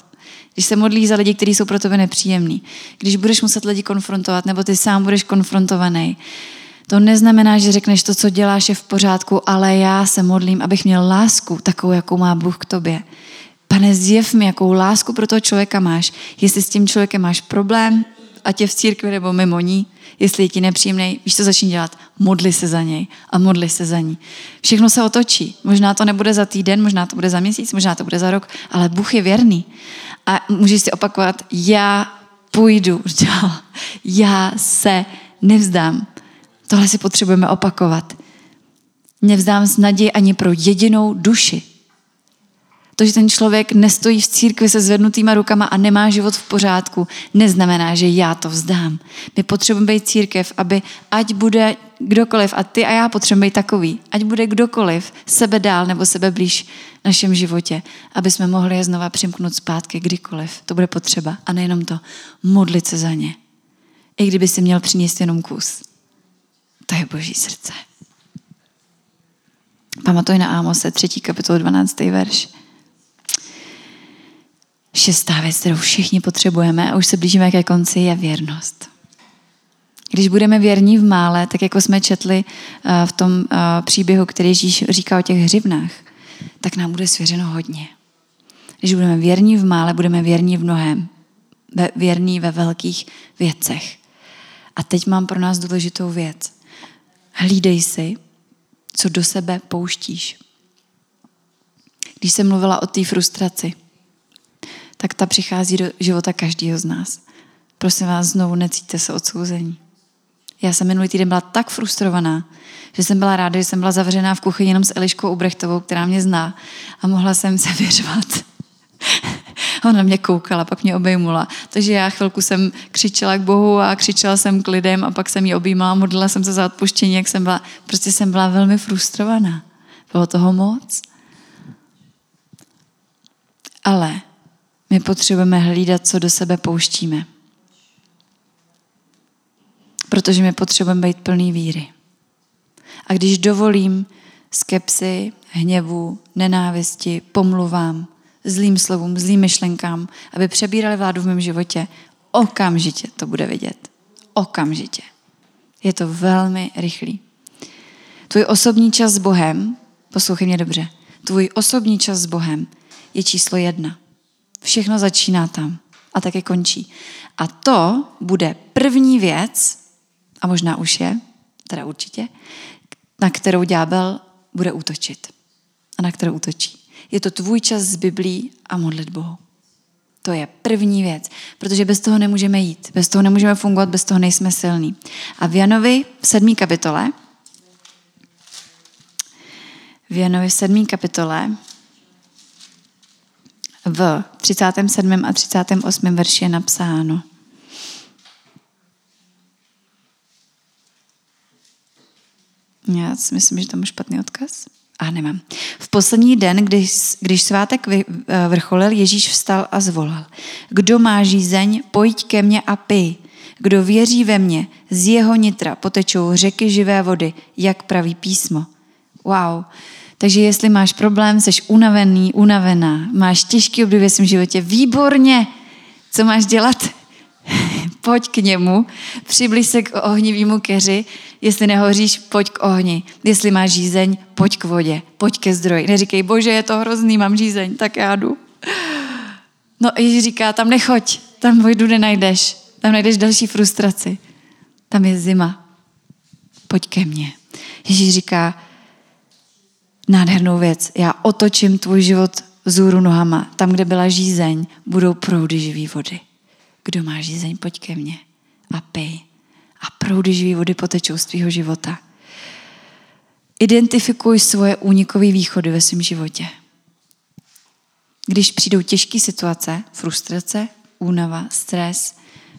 Když se modlí za lidi, kteří jsou pro tebe nepříjemní, když budeš muset lidi konfrontovat, nebo ty sám budeš konfrontovaný, to neznamená, že řekneš to, co děláš, je v pořádku, ale já se modlím, abych měl lásku, takovou, jakou má Bůh k tobě. Pane, zjev mi, jakou lásku pro toho člověka máš. Jestli s tím člověkem máš problém, ať je v církvi nebo mimo ní, jestli je ti nepříjemný, víš, co začni dělat? Modli se za něj a modli se za ní. Všechno se otočí. Možná to nebude za týden, možná to bude za měsíc, možná to bude za rok, ale Bůh je věrný. A můžeš si opakovat, já půjdu [laughs] dál. Já se nevzdám. Tohle si potřebujeme opakovat. Nevzdám z naději ani pro jedinou duši. To, že ten člověk nestojí v církvi se zvednutýma rukama a nemá život v pořádku, neznamená, že já to vzdám. My potřebujeme být církev, aby ať bude kdokoliv, a ty a já potřebujeme být takový, ať bude kdokoliv sebe dál nebo sebe blíž v našem životě, aby jsme mohli je znova přimknout zpátky kdykoliv. To bude potřeba. A nejenom to, modlit se za ně. I kdyby si měl přinést jenom kus. To je boží srdce. Pamatuj na Ámose, 3. kapitol 12. verš. Šestá věc, kterou všichni potřebujeme a už se blížíme ke konci, je věrnost. Když budeme věrní v mále, tak jako jsme četli eh, v tom eh, příběhu, který Ježíš říká o těch hřivnách, tak nám bude svěřeno hodně. Když budeme věrní v mále, budeme věrní v mnohem. Věrní ve velkých věcech. A teď mám pro nás důležitou věc. Hlídej si, co do sebe pouštíš. Když jsem mluvila o té frustraci, tak ta přichází do života každého z nás. Prosím vás, znovu necítíte se odsouzení. Já jsem minulý týden byla tak frustrovaná, že jsem byla ráda, že jsem byla zavřená v kuchyni jenom s Eliškou Ubrechtovou, která mě zná a mohla jsem se vyřvat. [laughs] Ona na mě koukala, pak mě obejmula. Takže já chvilku jsem křičela k Bohu a křičela jsem k lidem a pak jsem ji objímala, modlila jsem se za odpuštění, jak jsem byla, prostě jsem byla velmi frustrovaná. Bylo toho moc. Ale my potřebujeme hlídat, co do sebe pouštíme. Protože my potřebujeme být plný víry. A když dovolím skepsy, hněvu, nenávisti, pomluvám, zlým slovům, zlým myšlenkám, aby přebírali vládu v mém životě, okamžitě to bude vidět. Okamžitě. Je to velmi rychlý. Tvůj osobní čas s Bohem, poslouchej mě dobře, tvůj osobní čas s Bohem je číslo jedna. Všechno začíná tam a také končí. A to bude první věc, a možná už je, teda určitě, na kterou ďábel bude útočit. A na kterou útočí. Je to tvůj čas z Biblí a modlitbou. To je první věc, protože bez toho nemůžeme jít, bez toho nemůžeme fungovat, bez toho nejsme silní. A v Janovi v sedmý kapitole, v Janovi v sedmý kapitole, v 37. a 38. verši je napsáno. Já si myslím, že tam je špatný odkaz. A nemám. V poslední den, když, když svátek eh, vrcholil, Ježíš vstal a zvolal. Kdo má žízeň, pojď ke mně a pij. Kdo věří ve mně, z jeho nitra potečou řeky živé vody, jak praví písmo. Wow. Takže jestli máš problém, jsi unavený, unavená, máš těžký období v životě, výborně. Co máš dělat? [laughs] pojď k němu, přiblíž se k ohnivýmu keři, jestli nehoříš, pojď k ohni. Jestli máš žízeň, pojď k vodě, pojď ke zdroji. Neříkej, bože, je to hrozný, mám žízeň, tak já jdu. [laughs] No Ježíš říká, tam nechoď, tam vojdu nenajdeš, tam najdeš další frustraci. Tam je zima. Pojď ke mně. Ježíš říká, nádhernou věc, já otočím tvůj život vzhůru nohama. Tam, kde byla žízeň, budou proudy živý vody. Kdo má žízeň, pojď ke mně a pij. A proudy živý vody potečou z tvýho života. Identifikuj svoje únikové východy ve svém životě. Když přijdou těžké situace, frustrace, únava, stres,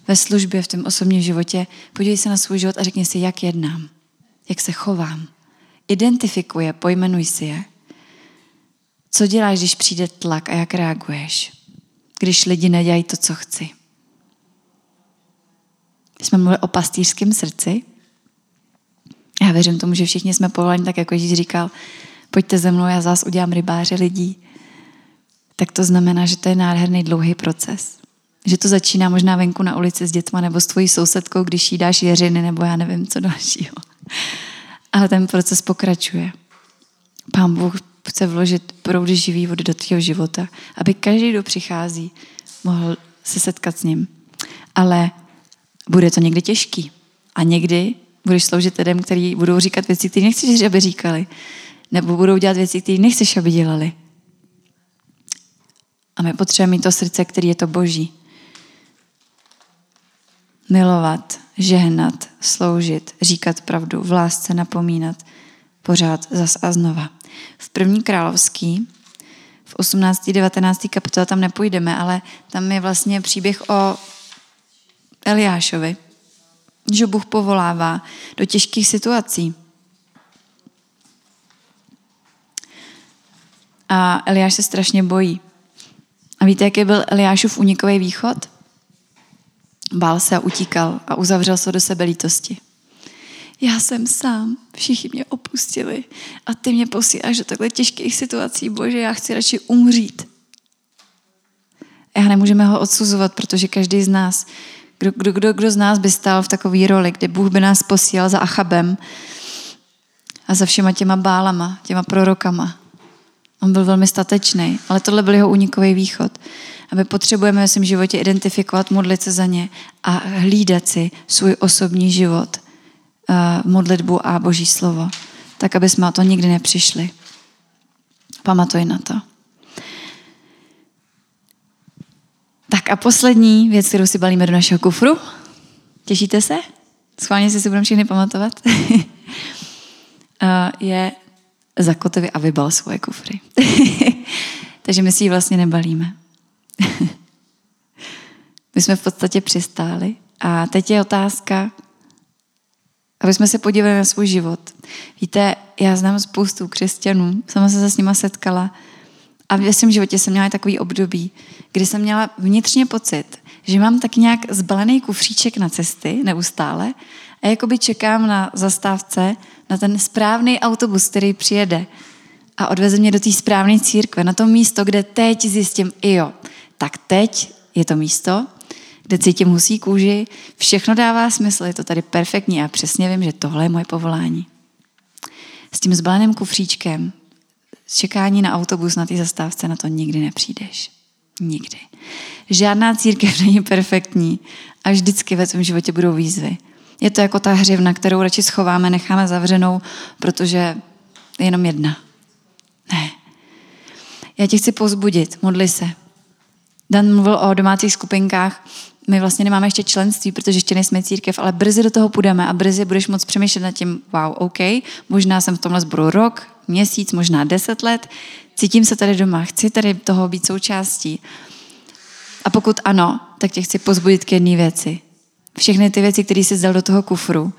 ve službě, v tom osobním životě, podívej se na svůj život a řekni si, jak jednám, jak se chovám. Identifikuje, pojmenuj si je. Co děláš, když přijde tlak a jak reaguješ? Když lidi nedělají to, co chci. Jsme mluvili o pastýřském srdci, já věřím tomu, že všichni jsme povoláni, tak jako Ježíš říkal, pojďte ze mnou, já zás udělám rybáře lidí. Tak to znamená, že to je nádherný dlouhý proces. Že to začíná možná venku na ulici s dětma nebo s tvojí sousedkou, když jí dáš jeřiny nebo já nevím, co dalšího. [laughs] Ale ten proces pokračuje. Pán Bůh chce vložit proudy živý vody do tvého života, aby každý, kdo přichází, mohl se setkat s ním. Ale bude to někdy těžký. A někdy budeš sloužit lidem, kteří budou říkat věci, které nechceš, aby říkali. Nebo budou dělat věci, které nechceš, aby dělali. A my potřebujeme mít to srdce, který je to boží. Milovat, žehnat, sloužit, říkat pravdu, v lásce napomínat, pořád zas a znova. V první královský, v 18. 19. kapitole tam nepůjdeme, ale tam je vlastně příběh o Eliášovi, že Bůh povolává do těžkých situací. A Eliáš se strašně bojí. A víte, jaký byl Eliášův unikový východ? Bál se a utíkal a uzavřel se do sebe lítosti. Já jsem sám, všichni mě opustili a ty mě posíláš do takhle těžkých situací. Bože, já chci radši umřít. Já nemůžeme ho odsuzovat, protože každý z nás kdo, kdo, kdo, kdo z nás by stál v takové roli, kdy Bůh by nás posílal za Achabem a za všema těma bálama, těma prorokama. On byl velmi statečný, ale tohle byl jeho unikový východ. A my potřebujeme ve svém životě identifikovat, modlit se za ně a hlídat si svůj osobní život, uh, modlitbu a boží slovo, tak aby jsme o to nikdy nepřišli. Pamatuj na to. Tak a poslední věc, kterou si balíme do našeho kufru. Těšíte se? Schválně si si budeme všechny pamatovat. [laughs] je zakotvy a vybal svoje kufry. [laughs] Takže my si ji vlastně nebalíme. [laughs] my jsme v podstatě přistáli a teď je otázka, aby jsme se podívali na svůj život. Víte, já znám spoustu křesťanů, sama se s nima setkala a v svém životě jsem měla takový období, kdy jsem měla vnitřně pocit, že mám tak nějak zbalený kufříček na cesty neustále a jakoby čekám na zastávce na ten správný autobus, který přijede a odveze mě do té správné církve, na to místo, kde teď zjistím, i jo, tak teď je to místo, kde cítím husí kůži, všechno dává smysl, je to tady perfektní a přesně vím, že tohle je moje povolání. S tím zbaleným kufříčkem, čekání na autobus na té zastávce, na to nikdy nepřijdeš. Nikdy. Žádná církev [laughs] není perfektní a vždycky ve tvém životě budou výzvy. Je to jako ta hřivna, kterou radši schováme, necháme zavřenou, protože je jenom jedna. Ne. Já tě chci pozbudit, modli se. Dan mluvil o domácích skupinkách. My vlastně nemáme ještě členství, protože ještě nejsme církev, ale brzy do toho půjdeme a brzy budeš moc přemýšlet nad tím, wow, OK, možná jsem v tomhle zboru rok, měsíc, možná deset let, cítím se tady doma, chci tady toho být součástí. A pokud ano, tak tě chci pozbudit k jedné věci. Všechny ty věci, které jsi dal do toho kufru,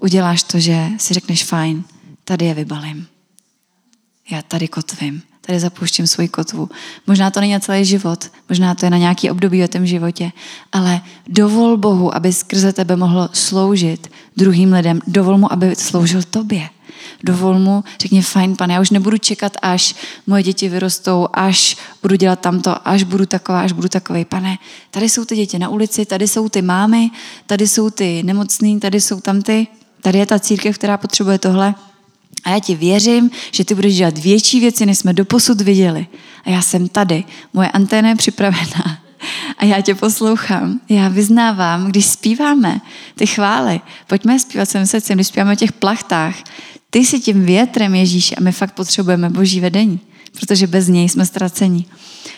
uděláš to, že si řekneš fajn, tady je vybalím. Já tady kotvím, tady zapouštím svoji kotvu. Možná to není na celý život, možná to je na nějaký období ve tom životě, ale dovol Bohu, aby skrze tebe mohlo sloužit druhým lidem. Dovol mu, aby sloužil tobě. Dovol mu, řekni, fajn, pane, já už nebudu čekat, až moje děti vyrostou, až budu dělat tamto, až budu taková, až budu takový. Pane, tady jsou ty děti na ulici, tady jsou ty mámy, tady jsou ty nemocný, tady jsou tam ty, tady je ta církev, která potřebuje tohle. A já ti věřím, že ty budeš dělat větší věci, než jsme doposud viděli. A já jsem tady, moje anténa je připravená. [laughs] A já tě poslouchám. Já vyznávám, když zpíváme ty chvály. Pojďme zpívat svým srdcem, když zpíváme o těch plachtách. Ty jsi tím větrem, Ježíš, a my fakt potřebujeme boží vedení, protože bez něj jsme ztraceni.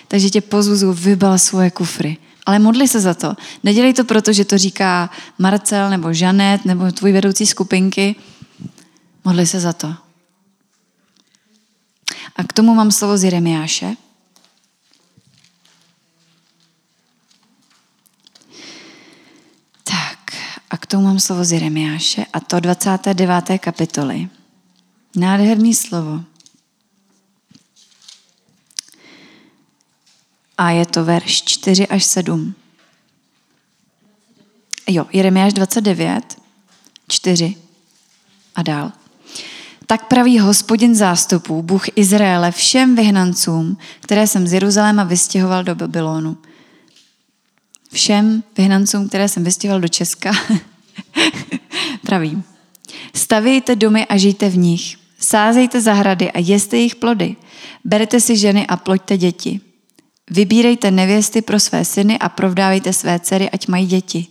Takže tě pozvuzu, vybal svoje kufry. Ale modli se za to. Nedělej to proto, že to říká Marcel nebo Žanet nebo tvůj vedoucí skupinky. Modli se za to. A k tomu mám slovo z Jeremiáše. Tak, a k tomu mám slovo z Jeremiáše a to 29. kapitoly. Nádherný slovo. A je to verš 4 až 7. Jo, Jeremiáš 29, 4 a dál. Tak praví hospodin zástupů, Bůh Izraele, všem vyhnancům, které jsem z Jeruzaléma vystěhoval do Babylonu. Všem vyhnancům, které jsem vystěhoval do Česka, [laughs] pravím. Stavějte domy a žijte v nich. Sázejte zahrady a jeste jejich plody. Berete si ženy a ploďte děti. Vybírejte nevěsty pro své syny a provdávejte své dcery, ať mají děti.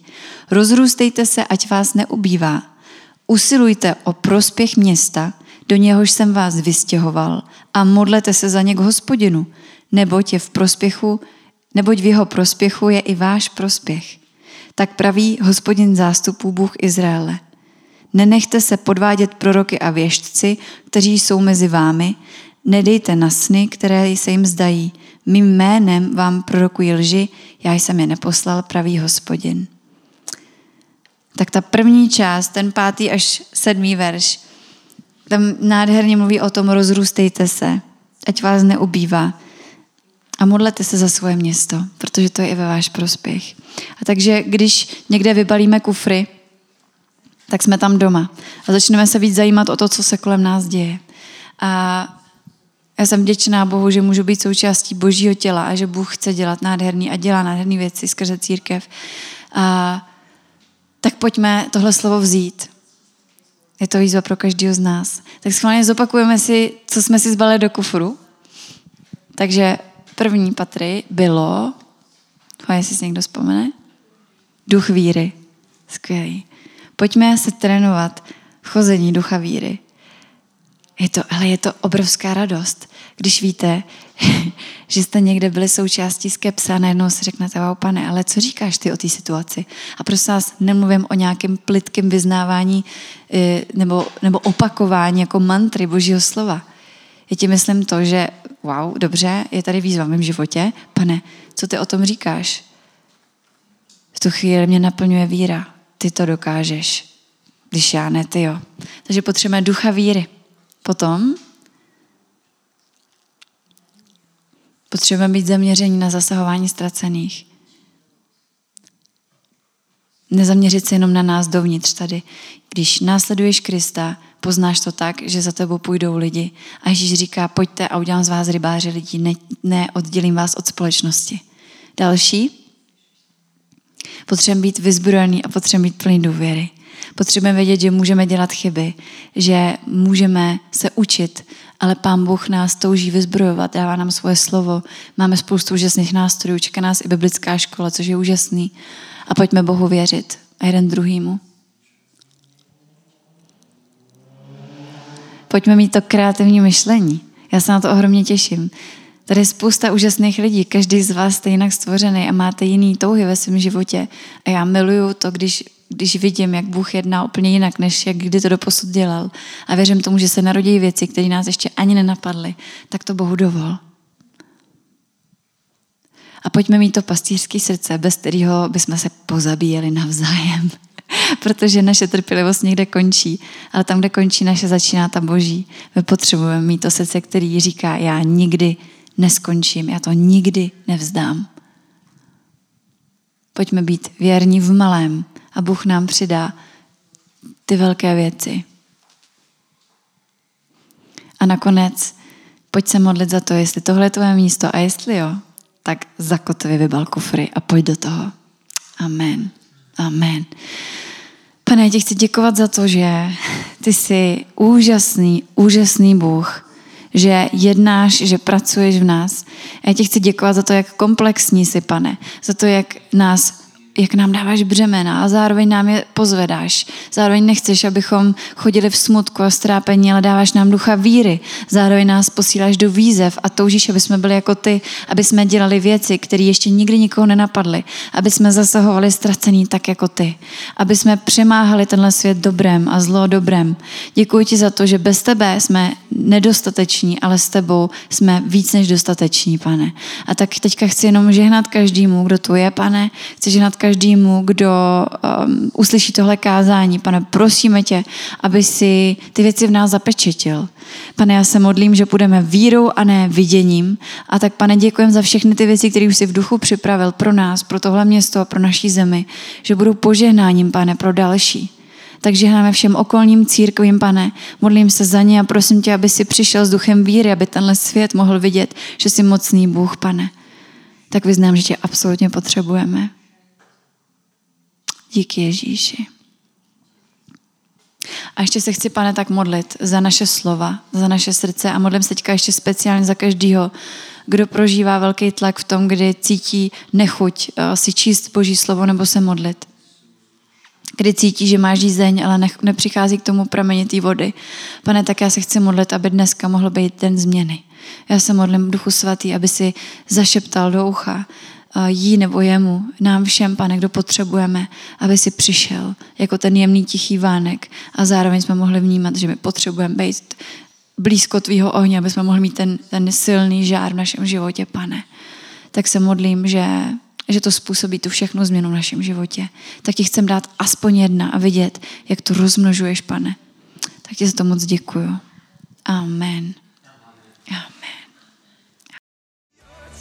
Rozrůstejte se, ať vás neubývá. Usilujte o prospěch města, do něhož jsem vás vystěhoval a modlete se za ně k hospodinu, neboť je v prospěchu, neboť v jeho prospěchu je i váš prospěch. Tak praví hospodin zástupů Bůh Izraele. Nenechte se podvádět proroky a věštci, kteří jsou mezi vámi, nedejte na sny, které se jim zdají. Mým jménem vám prorokují lži, já jsem je neposlal, pravý hospodin. Tak ta první část, ten pátý až sedmý verš, tam nádherně mluví o tom, rozrůstejte se, ať vás neubývá. A modlete se za svoje město, protože to je i ve váš prospěch. A takže když někde vybalíme kufry, tak jsme tam doma a začneme se víc zajímat o to, co se kolem nás děje. A já jsem vděčná Bohu, že můžu být součástí božího těla a že Bůh chce dělat nádherný a dělá nádherné věci skrze církev. A tak pojďme tohle slovo vzít. Je to výzva pro každého z nás. Tak schválně zopakujeme si, co jsme si zbali do kufru. Takže první patry bylo, jestli si někdo vzpomene, duch víry. Skvělý. Pojďme se trénovat v chození ducha víry. Je to, ale je to obrovská radost, když víte, [laughs] že jste někde byli součástí skepse a najednou si řeknete, wow, pane, ale co říkáš ty o té situaci? A prosím vás, nemluvím o nějakém plitkém vyznávání eh, nebo, nebo opakování jako mantry božího slova. Já ti myslím to, že wow, dobře, je tady výzva v mém životě, pane, co ty o tom říkáš? V tu chvíli mě naplňuje víra. Ty to dokážeš. Když já ne, ty jo. Takže potřebujeme ducha víry. Potom potřebujeme být zaměření na zasahování ztracených. Nezaměřit se jenom na nás dovnitř tady. Když následuješ Krista, poznáš to tak, že za tebou půjdou lidi. A Ježíš říká, pojďte a udělám z vás rybáře lidí, ne, ne oddělím vás od společnosti. Další. Potřebujeme být vyzbrojený a potřebujeme být plný důvěry. Potřebujeme vědět, že můžeme dělat chyby, že můžeme se učit, ale Pán Bůh nás touží vyzbrojovat, dává nám svoje slovo. Máme spoustu úžasných nástrojů, čeká nás i biblická škola, což je úžasný. A pojďme Bohu věřit a jeden druhýmu. Pojďme mít to kreativní myšlení. Já se na to ohromně těším. Tady je spousta úžasných lidí, každý z vás jste jinak stvořený a máte jiný touhy ve svém životě. A já miluju to, když, když vidím, jak Bůh jedná úplně jinak, než jak kdy to doposud dělal. A věřím tomu, že se narodí věci, které nás ještě ani nenapadly. Tak to Bohu dovol. A pojďme mít to pastýřské srdce, bez kterého bychom se pozabíjeli navzájem. [laughs] Protože naše trpělivost někde končí, ale tam, kde končí naše, začíná ta boží. My potřebujeme mít to srdce, který říká, já nikdy neskončím, já to nikdy nevzdám. Pojďme být věrní v malém a Bůh nám přidá ty velké věci. A nakonec pojď se modlit za to, jestli tohle je tvoje místo a jestli jo, tak zakotvi vybal kufry a pojď do toho. Amen. Amen. Pane, já ti chci děkovat za to, že ty jsi úžasný, úžasný Bůh, že jednáš, že pracuješ v nás. Já ti chci děkovat za to, jak komplexní jsi, pane, za to, jak nás jak nám dáváš břemena a zároveň nám je pozvedáš. Zároveň nechceš, abychom chodili v smutku a strápení, ale dáváš nám ducha víry. Zároveň nás posíláš do výzev a toužíš, aby jsme byli jako ty, aby jsme dělali věci, které ještě nikdy nikoho nenapadly, aby jsme zasahovali ztracený tak jako ty, aby jsme přemáhali tenhle svět dobrem a zlo dobrem. Děkuji ti za to, že bez tebe jsme nedostateční, ale s tebou jsme víc než dostateční, pane. A tak teďka chci jenom žehnat každému, kdo tu je, pane. Chci žehnat každému, kdo um, uslyší tohle kázání. Pane, prosíme tě, aby si ty věci v nás zapečetil. Pane, já se modlím, že půjdeme vírou a ne viděním. A tak, pane, děkujem za všechny ty věci, které už si v duchu připravil pro nás, pro tohle město a pro naší zemi, že budou požehnáním, pane, pro další. Takže hnáme všem okolním církvím, pane. Modlím se za ně a prosím tě, aby si přišel s duchem víry, aby tenhle svět mohl vidět, že jsi mocný Bůh, pane. Tak vyznám, že tě absolutně potřebujeme. Díky Ježíši. A ještě se chci, pane, tak modlit za naše slova, za naše srdce a modlím se teďka ještě speciálně za každýho, kdo prožívá velký tlak v tom, kdy cítí nechuť uh, si číst Boží slovo nebo se modlit. Kdy cítí, že má žízeň, ale ne, nepřichází k tomu prameni té vody. Pane, tak já se chci modlit, aby dneska mohl být den změny. Já se modlím Duchu Svatý, aby si zašeptal do ucha jí nebo jemu, nám všem, pane, kdo potřebujeme, aby si přišel jako ten jemný tichý vánek a zároveň jsme mohli vnímat, že my potřebujeme být blízko tvýho ohně, aby jsme mohli mít ten, ten silný žár v našem životě, pane. Tak se modlím, že, že to způsobí tu všechnu změnu v našem životě. Tak ti chcem dát aspoň jedna a vidět, jak to rozmnožuješ, pane. Tak ti za to moc děkuju. Amen.